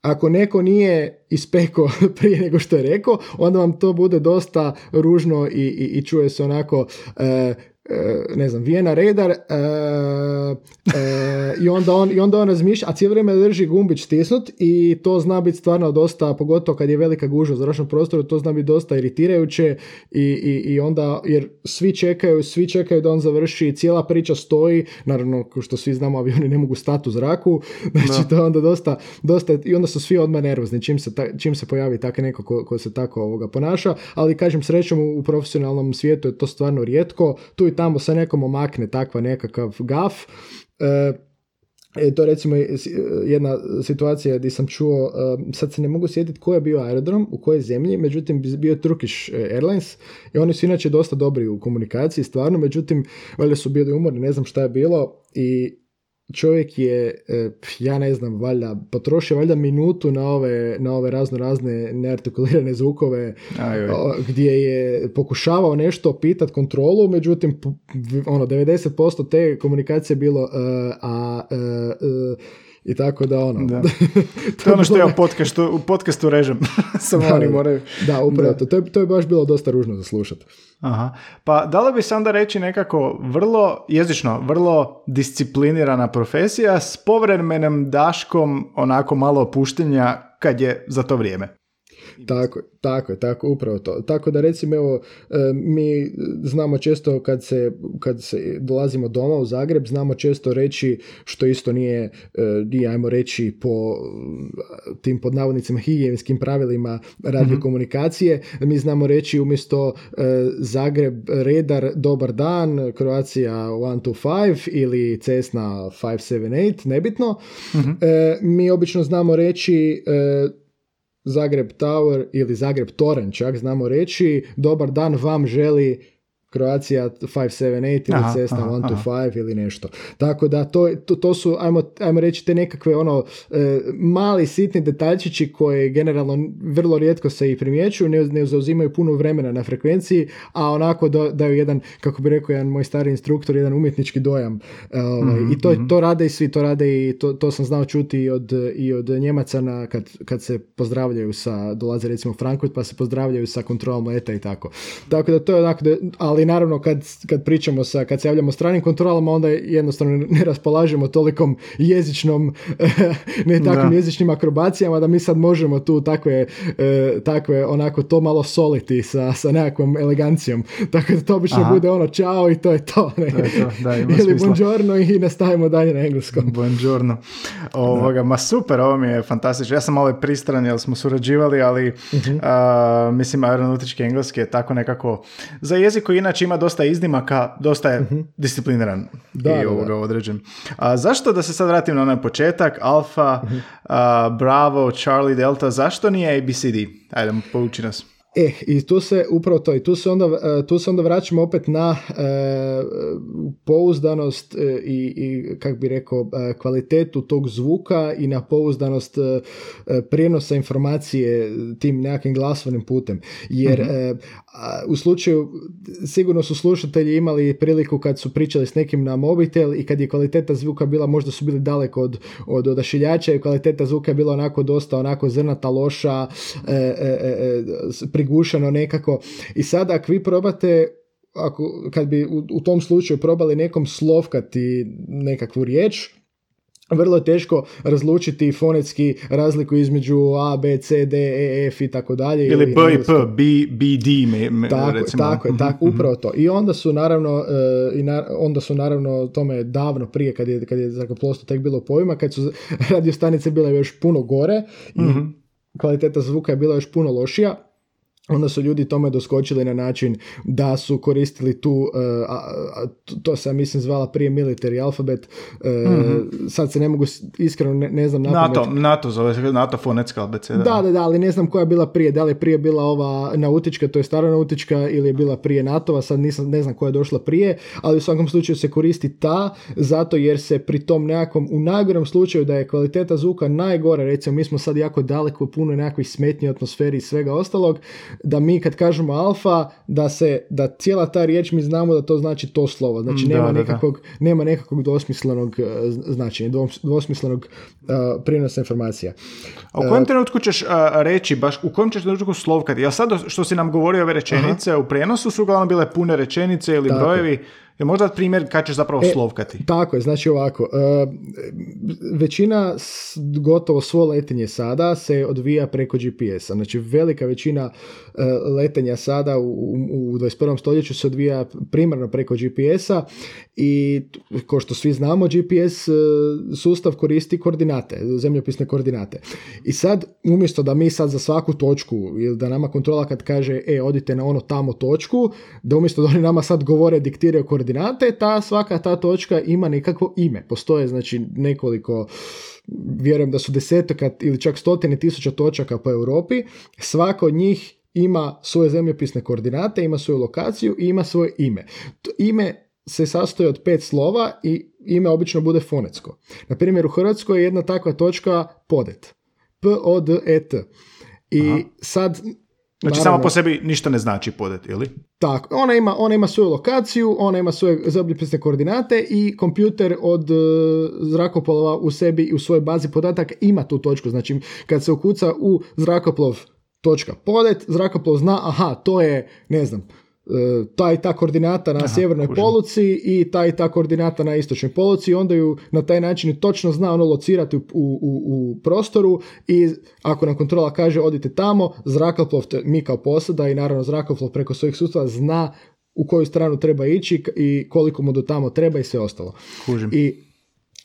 ako neko nije ispeko prije nego što je rekao, onda vam to bude dosta ružno i, i, i čuje se onako e, E, ne znam, Vijena Redar e, e, i, onda on, i onda on razmišlja, a cijelo vrijeme drži gumbić stisnut i to zna biti stvarno dosta, pogotovo kad je velika gužva u zračnom prostoru, to zna biti dosta iritirajuće i, i, i onda, jer svi čekaju, svi čekaju da on završi, cijela priča stoji, naravno, kao što svi znamo, avioni ne mogu stati u zraku, znači to je onda dosta, dosta, i onda su svi odmah nervozni čim se, ta, čim se pojavi tako neko ko, ko se tako ovoga ponaša, ali kažem, srećom u profesionalnom svijetu je to stvarno rijetko, tu i tamo se nekom omakne takva nekakav gaf. E, e to recimo jedna situacija gdje sam čuo, e, sad se ne mogu sjetiti ko je bio aerodrom, u kojoj zemlji, međutim bio Turkish Airlines i oni su inače dosta dobri u komunikaciji, stvarno, međutim, valjda su bili umorni, ne znam šta je bilo i čovjek je, e, ja ne znam, valjda, potrošio valjda minutu na ove, na ove razno razne neartikulirane zvukove gdje je pokušavao nešto pitat kontrolu, međutim, ono, 90% te komunikacije bilo uh, a uh, i tako da ono. Da. to je ono što ja u podcastu, u podcastu režem. Samo oni moraju. Da, upravo to. To je, to je baš bilo dosta ružno za slušati. Aha. Pa da bi sam da reći nekako vrlo, jezično, vrlo disciplinirana profesija s povremenim daškom onako malo opuštenja kad je za to vrijeme. Tako, tako je, tako, upravo to. Tako da recimo, evo, e, mi znamo često kad se, kad se dolazimo doma u Zagreb, znamo često reći, što isto nije, e, nije ajmo reći, po tim pod navodnicima higijenskim pravilima radiokomunikacije, mm-hmm. mi znamo reći umjesto e, Zagreb redar, dobar dan, Kroacija 125 ili Cessna 578, nebitno. mm Mi obično znamo reći Zagreb Tower ili Zagreb Toren čak znamo reći dobar dan vam želi Croatia 578 ili Cessna 125 ili nešto. Tako da to, to, to, su, ajmo, ajmo reći, te nekakve ono e, mali sitni detaljčići koje generalno vrlo rijetko se i primjećuju, ne, ne zauzimaju puno vremena na frekvenciji, a onako da, daju jedan, kako bi rekao jedan moj stari instruktor, jedan umjetnički dojam. E, ovaj, I to, mhm. to rade i svi, to rade i to, to sam znao čuti i od, i od Njemaca na, kad, kad se pozdravljaju sa, dolaze recimo Frankfurt pa se pozdravljaju sa kontrolom leta i tako. Tako da to je onako, ali naravno kad, kad pričamo sa, kad se javljamo stranim kontrolama, onda jednostavno ne raspolažemo tolikom jezičnom, ne takvim jezičnim akrobacijama da mi sad možemo tu takve, e, takve onako to malo soliti sa, sa nekakvom elegancijom. Tako da to obično bude ono čao i to je to. Ne? to, je to. Da, Ili smisla. buongiorno i nastavimo dalje na engleskom. Buongiorno. Ovoga, ma super, ovo mi je fantastično. Ja sam malo pristran jer smo surađivali, ali uh-huh. mislim aeronautički engleski je tako nekako za jezik koji inače inače ima dosta iznimaka, dosta je discipliniran Da, i da, ovoga da. određen. A zašto, da se sad vratim na onaj početak, Alfa, a, Bravo, Charlie, Delta, zašto nije ABCD? Ajde, pouči nas. E, i tu se upravo to, i tu se onda, e, tu se onda vraćamo opet na e, pouzdanost e, i, i kak bi rekao, e, kvalitetu tog zvuka i na pouzdanost e, e, prijenosa informacije tim nekakvim glasovnim putem. Jer e, a, u slučaju, sigurno su slušatelji imali priliku kad su pričali s nekim na mobitel i kad je kvaliteta zvuka bila, možda su bili daleko od, od odašiljača i kvaliteta zvuka je bila onako dosta onako zrnata, loša, e, e, e, e, s- prigušeno nekako. I sada ako vi probate ako, kad bi u, u tom slučaju probali nekom slovkati nekakvu riječ, vrlo je teško razlučiti fonetski razliku između A, B, C, D, E, F i tako dalje. Ili B i P, B, B, D, me, me, tako, recimo. tako je, tako, Mhm, upravo to. I onda su naravno, e, i na- onda su naravno tome davno prije, kad je, kad je zrakoplovstvo tek bilo pojma, kad su radiostanice bile još puno gore i Mhm. kvaliteta zvuka je bila još puno lošija, onda su ljudi tome doskočili na način da su koristili tu, e, a, a, to- ja mislim zvala prije military alfabet, e, sad se ne mogu, iskreno ne, ne znam napamet. NATO, NATO zove se NATO fonetska abeceda. Da, da, da, ali ne znam koja je bila prije. Da li je prije bila ova nautička, to je stara nautička, ili je bila prije NATO-a, sad nisam, ne znam koja je došla prije, ali u svakom slučaju se koristi ta, zato jer se pri tom nekakvom, u najgorem slučaju da je kvaliteta zvuka najgore, recimo mi smo sad jako daleko, puno nekakvih smetnji atmosferi i svega ostalog, da mi kad kažemo alfa, da se, da cijela ta riječ mi znamo da to znači to slovo, znači Mm, da, nema da, da. nekakvog, nema nekakvog dvosmislenog eh, značenja, dvosmislenog eh, prijenosa informacija. A u kojem trenutku ćeš a, reći, baš u kojem ćeš trenutku slovkati? Ja sad što si nam govorio ove rečenice, u prijenosu su uglavnom bile pune rečenice ili Tako. brojevi. Je možda primjer kad ćeš zapravo E, slovkati? Tako je, znači ovako, e, većina, gotovo svo letenje sada se odvija preko GPS-a, znači velika većina e, letenja sada u, u, u 21. stoljeću se odvija primarno preko GPS-a i kao što svi znamo GPS e, sustav koristi koordinate, zemljopisne koordinate. I sad, umjesto da mi sad za svaku točku ili da nama kontrola kad kaže e, odite na ono tamo točku, da umjesto da oni nama sad govore, diktiraju koordinate, ta svaka ta točka ima nekakvo ime. Postoje znači nekoliko vjerujem da su desetaka ili čak stotine tisuća točaka po Europi, svaka od njih ima svoje zemljopisne koordinate, ima svoju lokaciju i ima svoje ime. To ime se sastoji od pet slova i ime obično bude fonetsko. Na primjer, u Hrvatskoj je jedna takva točka podet. P-O-D-E-T. I Aha. sad... Znači naravno- samo po sebi ništa ne znači podet, ili? tako, ona ima, ona ima svoju lokaciju, ona ima svoje zemljopisne koordinate i kompjuter od e, zrakoplova u sebi i u svojoj bazi podataka ima tu točku. Znači, kad se ukuca u zrakoplov točka podet, zrakoplov zna, aha, to je, ne znam, ta i ta koordinata na sjevernoj kužim. poluci i ta i ta koordinata na istočnoj poluci i onda ju na taj način točno zna ono locirati u, u, u- prostoru i ako nam kontrola kaže odite tamo, zrakoplov, te- mi kao posada i naravno zrakoplov preko svojih sustava zna u koju stranu treba ići i koliko mu do tamo treba i sve ostalo. Kužim. I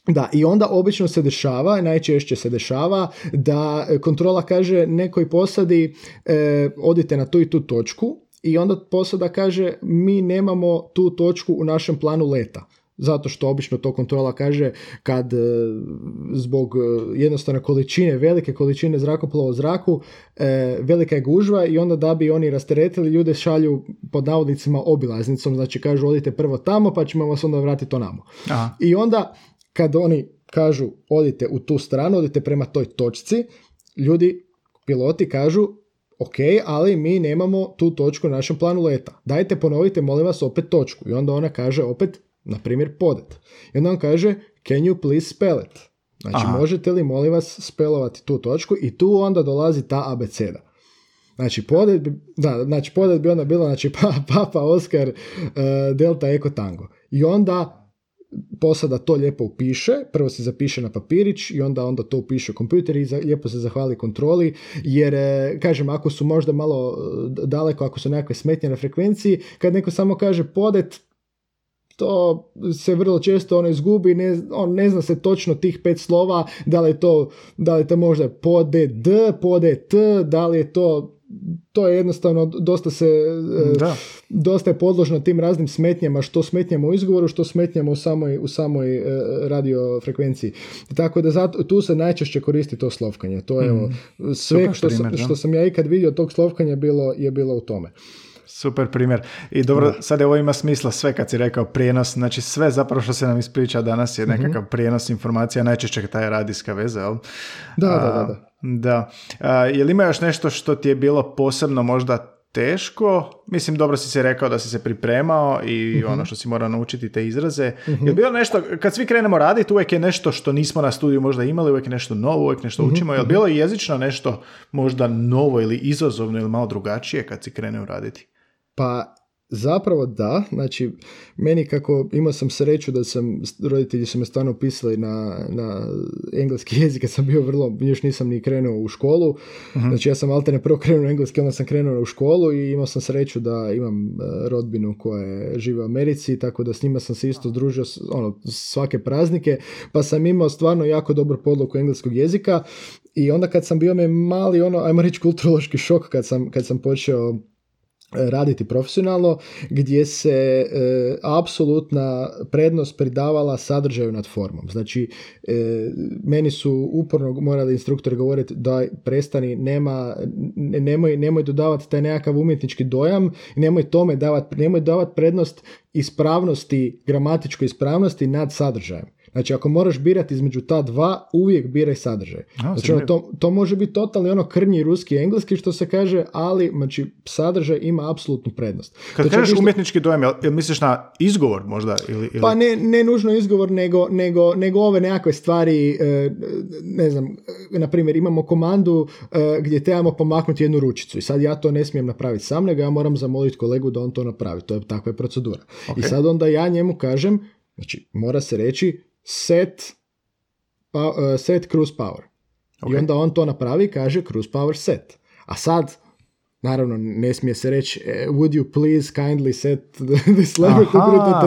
da, i onda obično se dešava, najčešće se dešava da e, kontrola kaže nekoj posadi e, odite na tu i tu točku i onda posada kaže mi nemamo tu točku u našem planu leta. Zato što obično to kontrola kaže kad e, zbog e, jednostavne količine, velike količine zrakoplova u zraku, e, velika je gužva i onda da bi oni rasteretili ljude šalju pod navodnicima obilaznicom, znači kažu odite prvo tamo pa ćemo vas onda vratiti onamo. Aha. I onda kad oni kažu odite u tu stranu, odite prema toj točci, ljudi, piloti kažu ok, ali mi nemamo tu točku u našem planu leta. Dajte ponovite, molim vas, opet točku. I onda ona kaže opet, na primjer, podet. I onda on kaže, can you please spell it? Znači, Aha. možete li, molim vas, spelovati tu točku i tu onda dolazi ta abeceda. Znači, podet bi, da, znači, podet bi onda bila, znači, pa, Papa, Oscar, eh, Delta, Eko, Tango. I onda posada to lijepo upiše, prvo se zapiše na papirić i onda onda to upiše u kompjuter i za, lijepo se zahvali kontroli, jer e, kažem, ako su možda malo e, daleko, ako su nekakve smetnje na frekvenciji, kad neko samo kaže podet, to se vrlo često ono izgubi, ne, on ne zna se točno tih pet slova, da li je to, da li je to možda pode d, pode t, da li je to to je jednostavno dosta se e, Da. dosta je podložno tim raznim smetnjama, što smetnjama u izgovoru, što smetnjama u samoj, u samoj e, radiofrekvenciji. Tako da zato, tu se najčešće koristi to slovkanje. To je evo, sve Super što, sam, primjer, da. što sam ja ikad vidio tog slovkanja bilo, je bilo u tome. Super primjer. I dobro, sad je ovo ima smisla sve kad si rekao prijenos, znači sve zapravo što se nam ispriča danas je nekakav prijenos informacija, najčešće ta je radijska veza, jel? Da, da, da, da. Da. A, je li ima još nešto što ti je bilo posebno možda teško? Mislim, dobro si se rekao da si se pripremao i ono što si morao naučiti te izraze. Je li bilo nešto, kad svi krenemo raditi, uvijek je nešto što nismo na studiju možda imali, uvijek je nešto novo, uvijek nešto učimo. Je li bilo i jezično nešto možda novo ili izazovno ili malo drugačije kad si krenuo raditi? Pa zapravo da, znači meni kako imao sam sreću da sam, roditelji su me stvarno pisali na, na engleski jezik kad sam bio vrlo, još nisam ni krenuo u školu, znači ja sam alterne prvo krenuo na engleski, onda sam krenuo u školu i imao sam sreću da imam e, rodbinu koja žive u Americi, tako da s njima sam se isto družio ono, svake praznike, pa sam imao stvarno jako dobru podlogu engleskog jezika i onda kad sam bio me mali, ono, ajmo reći kulturološki šok kad sam, kad sam počeo raditi profesionalno, gdje se e, apsolutna prednost pridavala sadržaju nad formom. Znači, e, meni su uporno morali instruktori govoriti da prestani, nema, ne- nemoj, nemoj dodavati taj nekakav umjetnički dojam, nemoj tome davati, nemoj davati prednost ispravnosti, gramatičkoj ispravnosti nad sadržajem. Znači, ako moraš birati između ta dva, uvijek biraj sadržaj. Znači, ono, to, to može biti totalni ono krnji ruski i engleski, što se kaže, ali znači, sadržaj ima apsolutnu prednost. Kad čak kažeš umjetnički dojam, jel, jel misliš na izgovor možda? Ili, ili... Pa ne, ne nužno izgovor, nego, nego, nego ove nekakve stvari, e, ne znam, e, na primjer imamo komandu e, gdje trebamo pomaknuti jednu ručicu i sad ja to ne smijem napraviti sam, nego ja moram zamoliti kolegu da on to napravi, to je takva je procedura. I sad onda ja njemu kažem, znači mora se reći set, pa, e, set cruise power. I Ok. onda on to napravi i kaže cruise power set. A sad, naravno, ne smije se reći eh, would you please kindly set this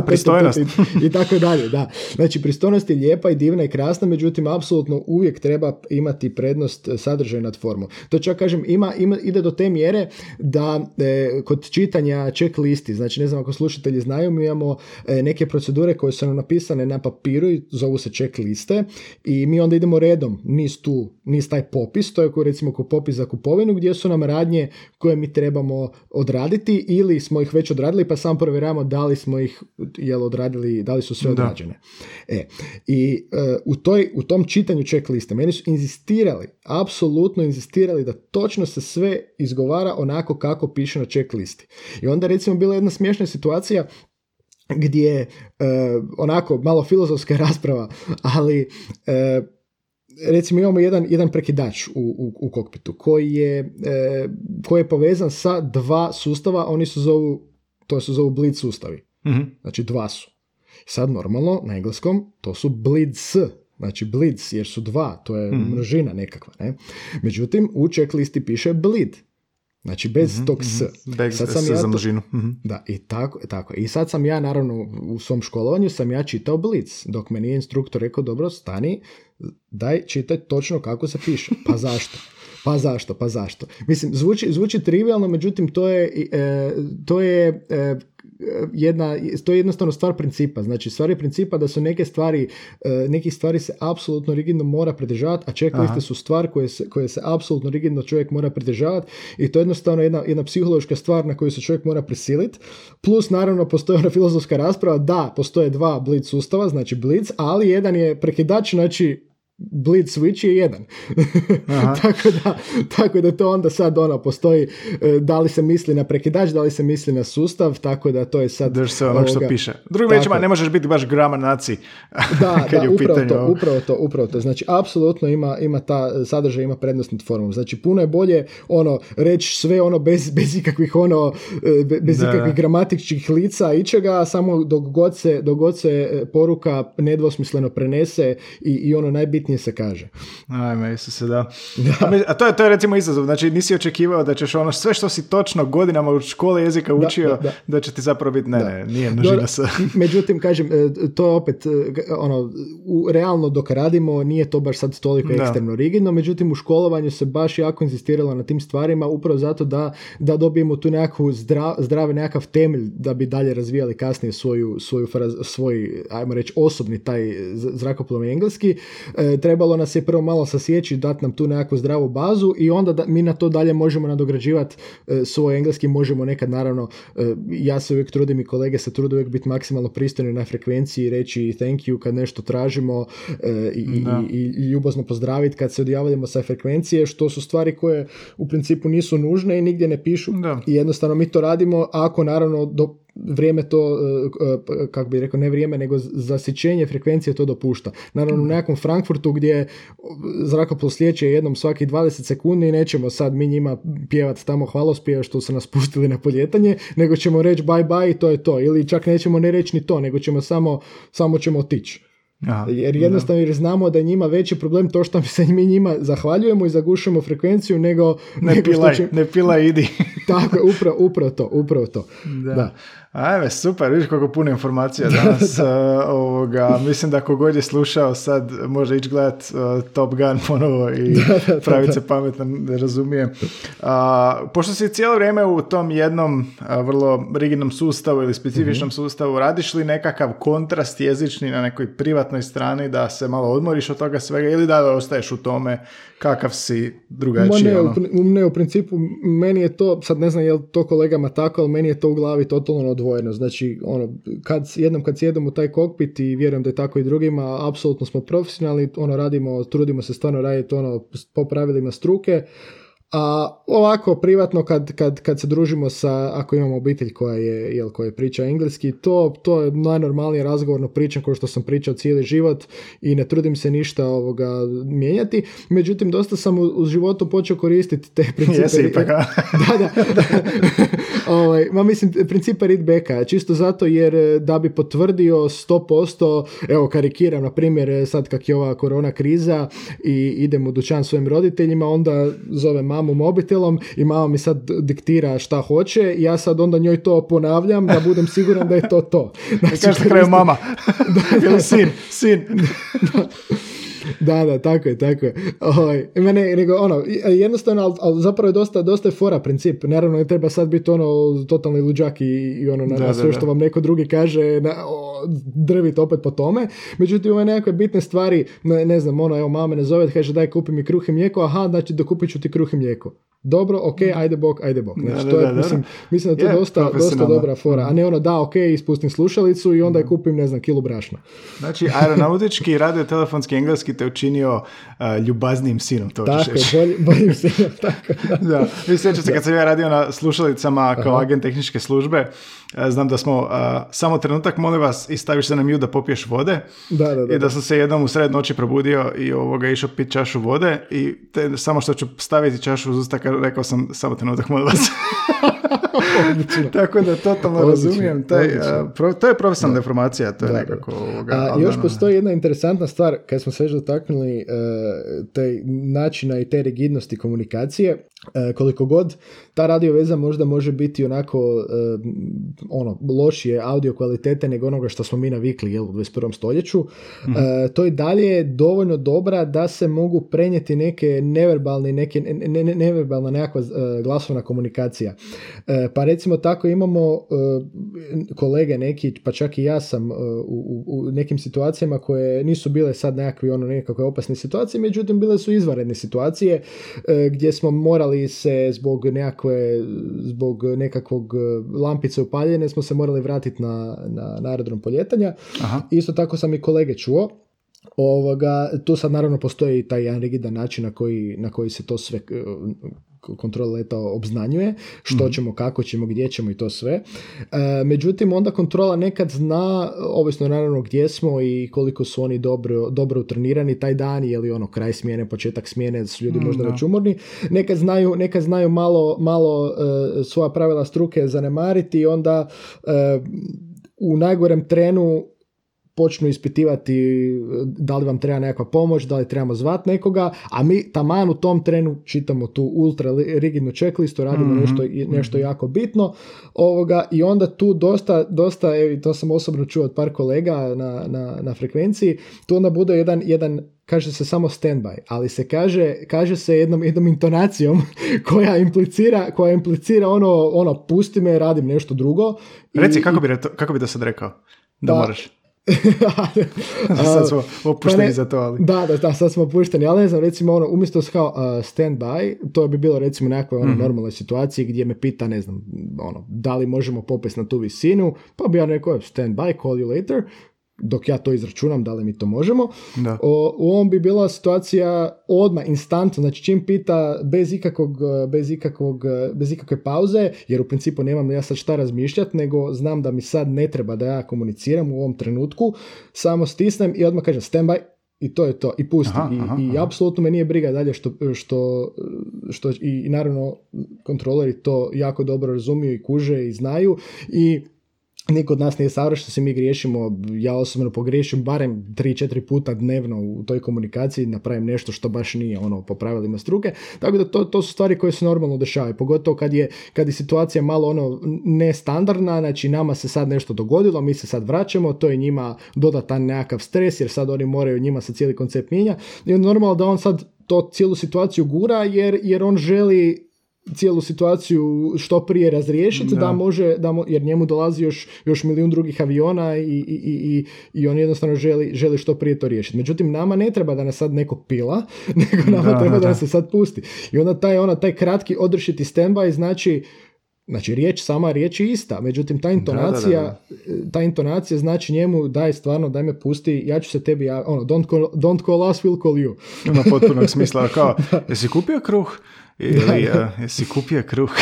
pristojnost. i, i tako dalje, da. Znači, pristojnost je lijepa i divna i krasna, međutim, apsolutno uvijek treba imati prednost eh, sadržaj nad formom. To čak kažem, ima, ima, ide do te mjere da eh, kod čitanja check listi, znači ne znam ako slušatelji znaju, mi imamo eh, neke procedure koje su nam napisane na papiru i zovu se check liste i mi onda idemo redom, niz tu, niz taj popis, to je recimo ko popis za kupovinu gdje su nam radnje koje mi trebamo odraditi ili smo ih već odradili pa samo provjeravamo da li smo ih jel odradili, da li su sve Da. odrađene. E, I e, u, toj, u tom čitanju checkliste meni su inzistirali, apsolutno inzistirali da točno se sve izgovara onako kako piše na checklisti. I onda recimo bila jedna smiješna situacija gdje e, onako malo filozofska rasprava, ali e, recimo imamo jedan, jedan prekidač u, u, u kokpitu koji je, e, koji je povezan sa dva sustava, oni se zovu, to se zovu bleed sustavi. Mhm. Znači dva su. Sad normalno na engleskom to su bleeds, znači bleeds jer su dva, to je množina nekakva. Ne? Međutim, u checklisti piše bleed. Znači bez tog s. Bez Sad sam s ja za množinu. Mhm. da, i tako, tako. I sad sam ja, naravno, u svom školovanju sam ja čitao Blitz, dok me nije instruktor rekao, dobro, stani, daj, čitaj točno kako se piše. Pa zašto? Pa zašto? Pa zašto? Mislim, zvuči, zvuči trivialno, međutim, to je, e, to je e, jedna, to je jednostavno stvar principa. Znači, stvar je principa da su neke stvari, e, nekih stvari se apsolutno rigidno mora pridržavati, a checkliste su stvar koje se, koje se apsolutno rigidno čovjek mora pridržavati i to je jednostavno jedna, jedna psihološka stvar na koju se čovjek mora prisiliti. Plus, naravno, postoji ona filozofska rasprava, da, postoje dva blitz sustava, znači blitz, ali jedan je prekidač, znači Bleed switch je jedan. Tako, da, tako da to onda sad ono postoji, e, da li se misli na prekidač, da li se misli na sustav, tako da to je sad... Drž se onog što piše. Drugim riječima, je. ne možeš biti baš grama naci. Da, kad da, je u upravo pitanju to, upravo to, upravo to. Znači, apsolutno ima, ima ta sadržaj, ima prednost nad formom. Znači, puno je bolje ono, reći sve ono bez, bez ikakvih ono, e, be- bez Da. ikakvih gramatičkih lica, ičega, samo dok god se, dok god se e, poruka nedvosmisleno prenese i, i ono najbitnije se kaže. Ajme, se da. A, to, je, to je recimo izazov, znači nisi očekivao da ćeš ono sve što si točno godinama u školi jezika učio, da, će ti zapravo biti, ne, ne, nije nužno se. Međutim, kažem, e, to opet, e, ono, u, realno dok radimo, nije to baš sad toliko ekstremno rigidno, međutim u školovanju se baš jako insistiralo na tim stvarima, upravo zato da, da dobijemo tu nekakvu zdrav, zdravi nekakav temelj da bi dalje razvijali kasnije svoju, svoju svoj, ajmo reći, osobni taj zrakoplovni engleski. E, trebalo nas je prvo malo sasjeći, dati nam tu nekakvu zdravu bazu i onda da, mi na to dalje možemo nadograđivati e, svoj engleski, možemo nekad naravno, e, ja se uvijek trudim i kolege se trude uvijek biti maksimalno pristojni na frekvenciji, reći thank you kad nešto tražimo i, i, i, ljubazno pozdraviti kad se odjavljamo sa frekvencije, što su stvari koje u principu nisu nužne i nigdje ne pišu i jednostavno mi to radimo ako naravno do vrijeme to, e, e, kako bi rekao, ne vrijeme, nego zasićenje frekvencije to dopušta. Naravno, u nekakvom Frankfurtu gdje zrakoplov slijeće jednom svaki 20 sekundi i nećemo sad mi njima pjevati tamo hvalospije što su nas pustili na poljetanje, nego ćemo reći bye bye i to je to. Ili čak nećemo ne reći ni to, nego ćemo samo, samo ćemo otići. Aha, jer jednostavno jer znamo da je njima veći problem to što se mi njima zahvaljujemo i zagušujemo frekvenciju nego... Ne nego pilaj, će... ne pilaj, idi. Tako, upravo, upravo to, upravo to. Da. da. Ajme, super, vidiš koliko puno informacija danas. uh, ovoga, mislim da kogod je slušao sad može ići gledat uh, Top Gun ponovo i praviti se pametno, da razumijem. Uh, pošto si cijelo vrijeme u tom jednom vrlo rigidnom sustavu ili specifičnom mm sustavu, radiš li nekakav kontrast jezični na nekoj privatnoj strani da se malo odmoriš od toga svega ili da ostaješ u tome kakav si drugačiji? ne, ono? u, ne, u principu meni je to, sad ne znam je li to kolegama tako, ali meni je to u glavi totalno odvojeno. Znači, ono, kad, jednom kad sjedem u taj kokpit i vjerujem da je tako i drugima, apsolutno smo profesionalni, ono, radimo, trudimo se stvarno raditi ono, po pravilima struke, a ovako privatno kad, kad, kad se družimo sa, ako imamo obitelj koja je, jel, koja priča engleski, to, to je najnormalnije razgovorno pričam kao što sam pričao cijeli život i ne trudim se ništa ovoga mijenjati. Međutim, dosta sam u, životu počeo koristiti te principe. Jesi ipak, da, da. ovaj, ma mislim, principe readbacka, čisto zato jer eh, da bi potvrdio 100%, evo karikiram, na primjer, eh, sad kak je ova korona kriza i idem u dućan svojim roditeljima, onda zove mama mamu mobitelom i mama mi sad diktira šta hoće i ja sad onda njoj to ponavljam da budem siguran da je to to. Znači, kraju mama. Ili sin, sin. da, da, tako je, tako je. Ovaj, mene, nego, ono, jednostavno, ali, ali zapravo je dosta, dosta je fora princip. Naravno, ne treba sad biti ono totalni luđak i, i ono na, da, sve što vam neko drugi kaže, na, o, drvite opet po tome. Međutim, ove nekakve bitne stvari, ne, ne znam, ono, evo, mama me nazove, kaže daj kupi mi kruh i mlijeko, aha, znači dokupit ću ti kruh i mlijeko dobro, ok, ajde bok, ajde bok. Znači, to je, mislim, mislim da to je dosta, dosta dobra fora. A ne ono, da, ok, ispustim slušalicu i onda je kupim, ne znam, kilu brašna. Znači, aeronautički radio telefonski engleski te učinio uh, ljubaznim sinom, to Tako, bolj, boljim sinom, tako. Da, da. Vi sjećate se kad sam ja radio na slušalicama kao Aha. agent tehničke službe, E, znam da smo, samo trenutak, molim vas, i staviš se na mju da popiješ vode. Da, da, da. I da sam se jednom u sred noći probudio i ovoga išao pit čašu vode i te, samo što ću staviti čašu uz usta, rekao sam, samo trenutak, molim vas. Tako da totalno razumijem. Taj, to je profesionalna deformacija, to je nekako... Ovoga, a, još postoji jedna interesantna stvar, kad smo se još dotaknuli uh, taj načina i te rigidnosti komunikacije, E, koliko god ta radio veza možda može biti onako e, ono lošije audio kvalitete nego onoga što smo mi navikli jel, u 21. stoljeću mm to je dalje dovoljno dobra da se mogu prenijeti neke neverbalne neke ne, ne, neverbalna nekakva glasovna komunikacija pa recimo tako imamo kolege neki pa čak i ja sam u, u, nekim situacijama koje nisu bile sad nekakve ono nekakve opasne situacije međutim bile su izvanredne situacije gdje smo morali se zbog nekakve, zbog nekakvog e, lampice upaljene smo se morali vratiti na, na, na aerodrom poljetanja. Aha. Isto tako sam i kolege čuo. Ovoga, tu sad naravno postoji taj jedan rigidan način na koji, na koji se to sve kontrola leta obznanjuje, što mhm. ćemo, kako ćemo, gdje ćemo i to sve. E, međutim, onda kontrola nekad zna, ovisno naravno gdje smo i koliko su oni dobro, dobro utrenirani taj dan, je li ono kraj smjene, početak smjene, su ljudi mm, možda već umorni, nekad znaju, nekad znaju malo, malo e, svoja pravila struke zanemariti i onda e, u najgorem trenu počnu ispitivati da li vam treba nekakva pomoć, da li trebamo zvati nekoga, a mi taman u tom trenu čitamo tu ultra rigidnu checklistu, radimo Mhm, nešto, nešto jako bitno ovoga, i onda tu dosta, dosta evo, i to sam osobno čuo od par kolega na, na, na frekvenciji, tu onda bude jedan, jedan kaže se samo standby, ali se kaže, kaže se jednom, jednom intonacijom koja implicira, koja implicira ono, ono, pusti me, radim nešto drugo. I- Reci, kako bi, kako bi to sad rekao? Da Pa- moraš. sad smo opušteni Pa ne- za to, ali... Da, da, da, sad smo pušteni, ali ne znam, recimo ono, umjesto kao uh, standby, to bi bilo recimo nekakve ono, normalnoj situaciji gdje me pita, ne znam, ono, da li možemo popesti na tu visinu, pa bi ja rekao standby, call you later, dok ja to izračunam, da li mi to možemo. Da. O, u ovom bi bila situacija odmah, instantno, znači čim pita bez ikakvog, bez ikakvog, bez ikakve pauze, jer u principu nemam ja sad šta razmišljati, nego znam da mi sad ne treba da ja komuniciram u ovom trenutku, samo stisnem i odmah kažem standby, i to je to, i pusti. Aha, I, aha, i aha. apsolutno me nije briga dalje što, što, što i, i naravno kontroleri to jako dobro razumiju i kuže i znaju i niko od nas nije savršen, svi mi griješimo, ja osobno pogriješim barem 3-4 puta dnevno u toj komunikaciji, napravim nešto što baš nije ono po pravilima struke, tako da to, to su stvari koje se normalno dešavaju, pogotovo kad je, kad je situacija malo ono nestandardna, znači nama se sad nešto dogodilo, mi se sad vraćamo, to je njima dodatan nekakav stres, jer sad oni moraju, njima se cijeli koncept mijenja, i normalno da on sad to cijelu situaciju gura, jer, jer on želi cijelu situaciju što prije razriješiti, da, Da. može, da mo- jer njemu dolazi još, još milijun drugih aviona i, i, i, i, on jednostavno želi, želi što prije to riješiti. Međutim, nama ne treba da nas sad neko pila, nego nama Da, treba da, da. nas se sad pusti. I onda taj, ono, taj kratki odršiti standby znači Znači, riječ, sama riječ je ista, međutim, ta intonacija, ta intonacija znači njemu, daj stvarno, daj me pusti, ja ću se tebi, ja, ono, don't call, don't call us, we'll call you. Ima potpunog smisla. Kao, jesi kupio kruh? Ili eh, jesi kupio kruh?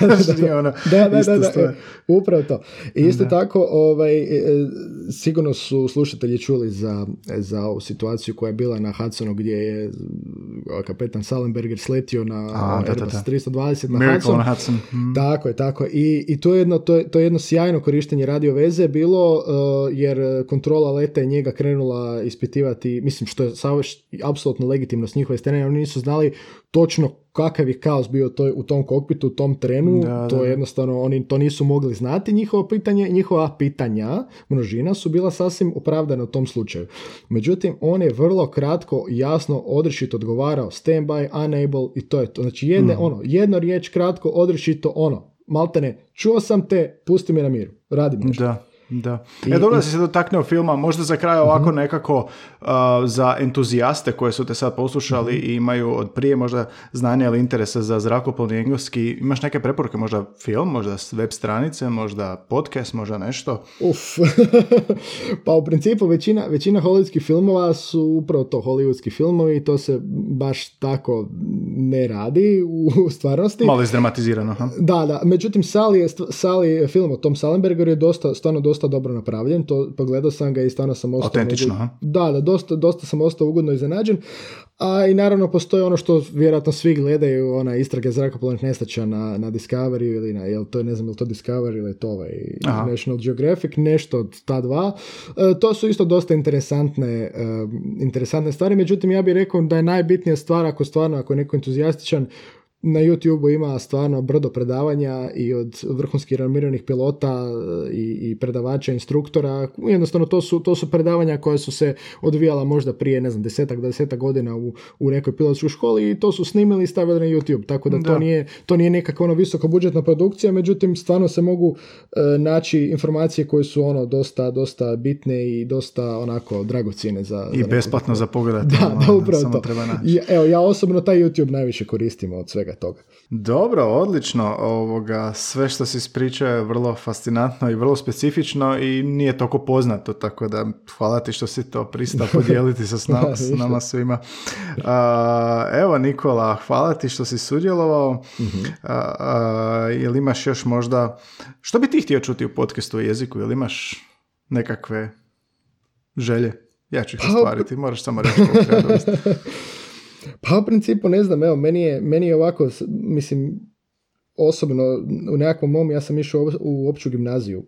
Ono da, da, ista da, da, e, upravo to. I isto tako, ovaj, e, e, sigurno su slušatelji čuli za, za ovu situaciju koja je bila na Hudsonu gdje je e, kapetan Salenberger sletio na A, da, da, da. 320 na Miracle Hudson. on Hudson. Mm. Tako je, tako. I, i to, je jedno, to, je, to je jedno sjajno korištenje radio veze bilo, uh, jer kontrola leta je njega krenula ispitivati, mislim što je apsolutno legitimno s njihove strane, oni nisu znali točno kakav je kaos bio to, u tom kokpitu, u tom trenu, Da, to da, je jednostavno, oni to nisu mogli znati, njihovo pitanje, njihova pitanja, množina, su bila sasvim opravdana u tom slučaju. Međutim, on je vrlo kratko, jasno, odrešito odgovarao, standby, unable i to je to. Znači, jedne, Mhm. ono, jedno riječ kratko, odrešito, ono, maltene, čuo sam te, pusti me na miru, radim nešto. Da, da. I- E, dobro da si se dotaknuo filma, možda za kraj ovako nekako uh, za entuzijaste koje su te sad poslušali Mhm. i imaju od prije možda znanja ili interesa za zrakoplovni engleski, imaš neke preporuke, možda film, možda web stranice, možda podcast, možda nešto? Uf. pa u principu većina, većina hollywoodskih filmova su upravo to hollywoodski filmovi i to se baš tako ne radi u stvarnosti. Malo izdramatizirano, ha? Da, da. Međutim, Sally je, Sally film o Tom Salenbergeru je dosta, stvarno dosta dobro napravljen. To pogledao sam ga i stvarno sam ostao... Autentično, ugo- ha? Da, da, dosta, dosta sam ostao ugodno iznenađen. A i naravno postoji ono što vjerojatno svi gledaju, ona istrage zrakoplovnih nestaća na, na Discovery ili na, jel to, ne znam, jel to Discovery ili to ovaj Aha. National Geographic, nešto od ta dva. E, to su isto dosta interesantne, e, interesantne stvari, međutim ja bih rekao da je najbitnija stvar ako stvarno, ako je neko entuzijastičan, na YouTube ima stvarno brdo predavanja i od vrhunskih renomiranih pilota e, i, i predavača, instruktora. Jednostavno to su, to su predavanja koja su se odvijala možda prije, ne znam, desetak, desetak godina u, u nekoj pilotskoj školi i to su snimili i stavili na YouTube. Tako da, to Da. nije to nije nekakva ono visoko budžetna produkcija, međutim stvarno se mogu e, naći informacije koje su ono dosta, dosta bitne i dosta onako dragocjene za, I za besplatno za pogledati. Da, ono, da, upravo samo to. treba naći. I, evo, ja osobno taj YouTube najviše koristim od svega toga. Dobro, odlično. Ovoga, sve što si ispričao je vrlo fascinantno i vrlo specifično i nije toliko poznato, tako da hvala ti što si to pristao podijeliti sa s nama, s nama svima. A, evo Nikola, hvala ti što si sudjelovao. Mhm. A, a, jel imaš još možda, što bi ti htio čuti u podcastu o jeziku? Jel imaš nekakve želje? Ja ću ih Pa, ostvariti, moraš samo reći. Pa u principu ne znam, evo, meni je, meni je ovako, mislim, osobno u nekakvom mom, ja sam išao u- opću gimnaziju.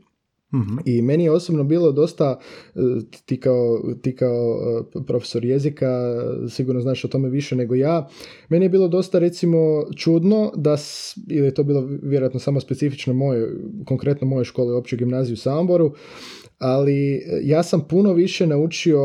I meni je osobno bilo dosta, e, ti kao, ti kao e, profesor jezika sigurno znaš o tome više nego ja, meni je bilo dosta recimo čudno da, ili je to bilo vjerojatno samo specifično moje, konkretno moje škole opće gimnaziju u Samboru, ali ja sam puno više naučio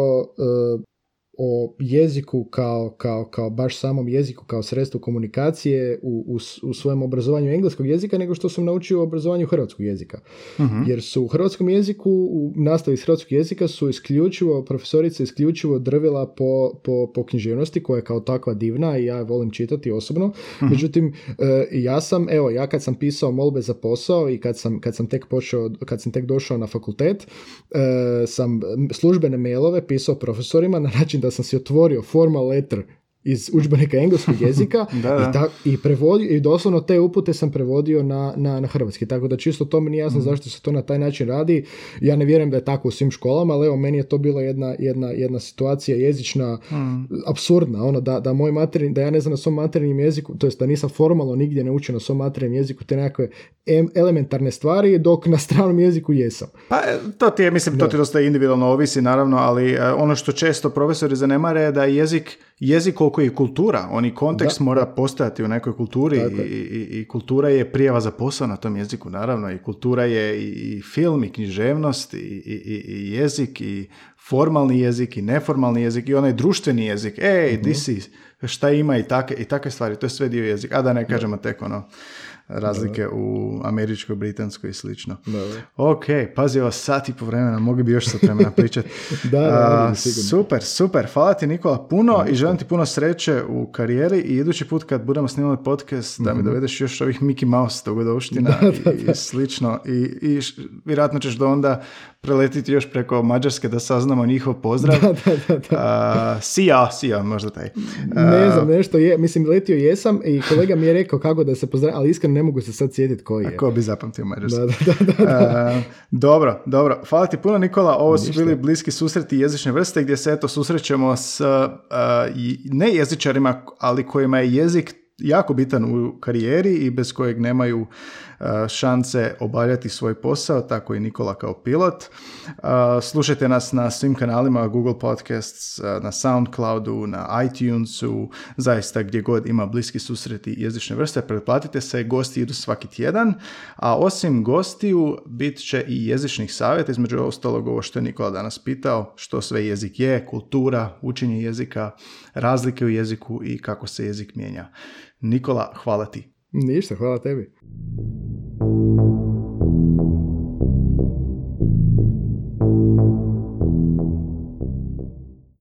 o jeziku kao, kao, kao baš samom jeziku kao sredstvu komunikacije u, u, u svojem obrazovanju engleskog jezika nego što sam naučio u obrazovanju hrvatskog jezika. Mhm. Jer su u hrvatskom jeziku, u nastavi iz hrvatskog jezika su isključivo, profesorica isključivo drvila po, po, po književnosti koja je kao takva divna i ja volim čitati osobno. Mhm. Međutim, e, ja sam, evo, ja kad sam pisao molbe za posao i kad sam, kad sam tek počeo, kad sam tek došao na fakultet, e, sam službene mailove pisao profesorima na način da da sam si otvorio formal letter iz udžbenika engleskog jezika da, da. I, i, prevodio, i doslovno te upute sam prevodio na, na, na hrvatski. Tako da čisto to mi nije jasno mm. zašto se to na taj način radi. Ja ne vjerujem da je tako u svim školama, ali evo meni je to bila jedna, jedna, jedna situacija jezična mm. absurdna. Ono da, da moj materin, da ja ne znam na svom materinjem jeziku, to jest da nisam formalno nigdje naučio na svom materinjem jeziku te nekakve elementarne stvari, dok na stranom jeziku jesam. Pa e, to ti je, mislim, to ti dosta individualno ovisi naravno, ali e, ono što često profesori zanemare je da jezik jezik koliko je kultura, on i kontekst mora postojati u nekoj kulturi i, i, i, kultura je prijava za posao na tom jeziku, naravno, i kultura je i, film, i književnost, i, i, jezik, i formalni jezik, i neformalni jezik, i onaj društveni jezik, ej, mm-hmm. si, šta ima i take, i takve stvari, to je sve dio jezika, a da ne kažemo tek ono, razlike u američkoj, britanskoj i slično. Ok, pazi ovo sat i po vremena, mogli bi još sat vremena pričati. da, da, super, super. Hvala ti Nikola puno i želim ti puno sreće u karijeri i idući put kad budemo snimali podcast da mi mhm. dovedeš još ovih Mickey Mouse dogodovština i, i slično i, i vjerojatno ćeš do onda preletiti još preko Mađarske da saznamo njihov pozdrav. Da, da, da. sija, sija, možda taj. ne znam, nešto je, mislim, letio jesam i kolega mi je rekao kako da se pozdrav, ali iskreno ne mogu se sad sjetiti koji je. ko bi zapamtio Mađarske. Da, da, da, dobro, dobro. Hvala ti puno Nikola, ovo su bili bliski susreti jezične vrste gdje se eto susrećemo s ne jezičarima, ali kojima je jezik jako bitan u karijeri i bez kojeg nemaju šanse obavljati svoj posao, tako i Nikola kao pilot. E, slušajte nas na svim kanalima Google Podcasts, e, na Soundcloudu, na iTunesu, zaista gdje god ima bliski susreti jezične vrste. Pretplatite se, gosti idu svaki tjedan, a osim gostiju bit će i jezičnih savjeta, između ostalog ovo što je Nikola danas pitao, što sve jezik je, kultura, učenje jezika, razlike u jeziku i kako se jezik mijenja. Nikola, hvala ti. Ništa, hvala tebi.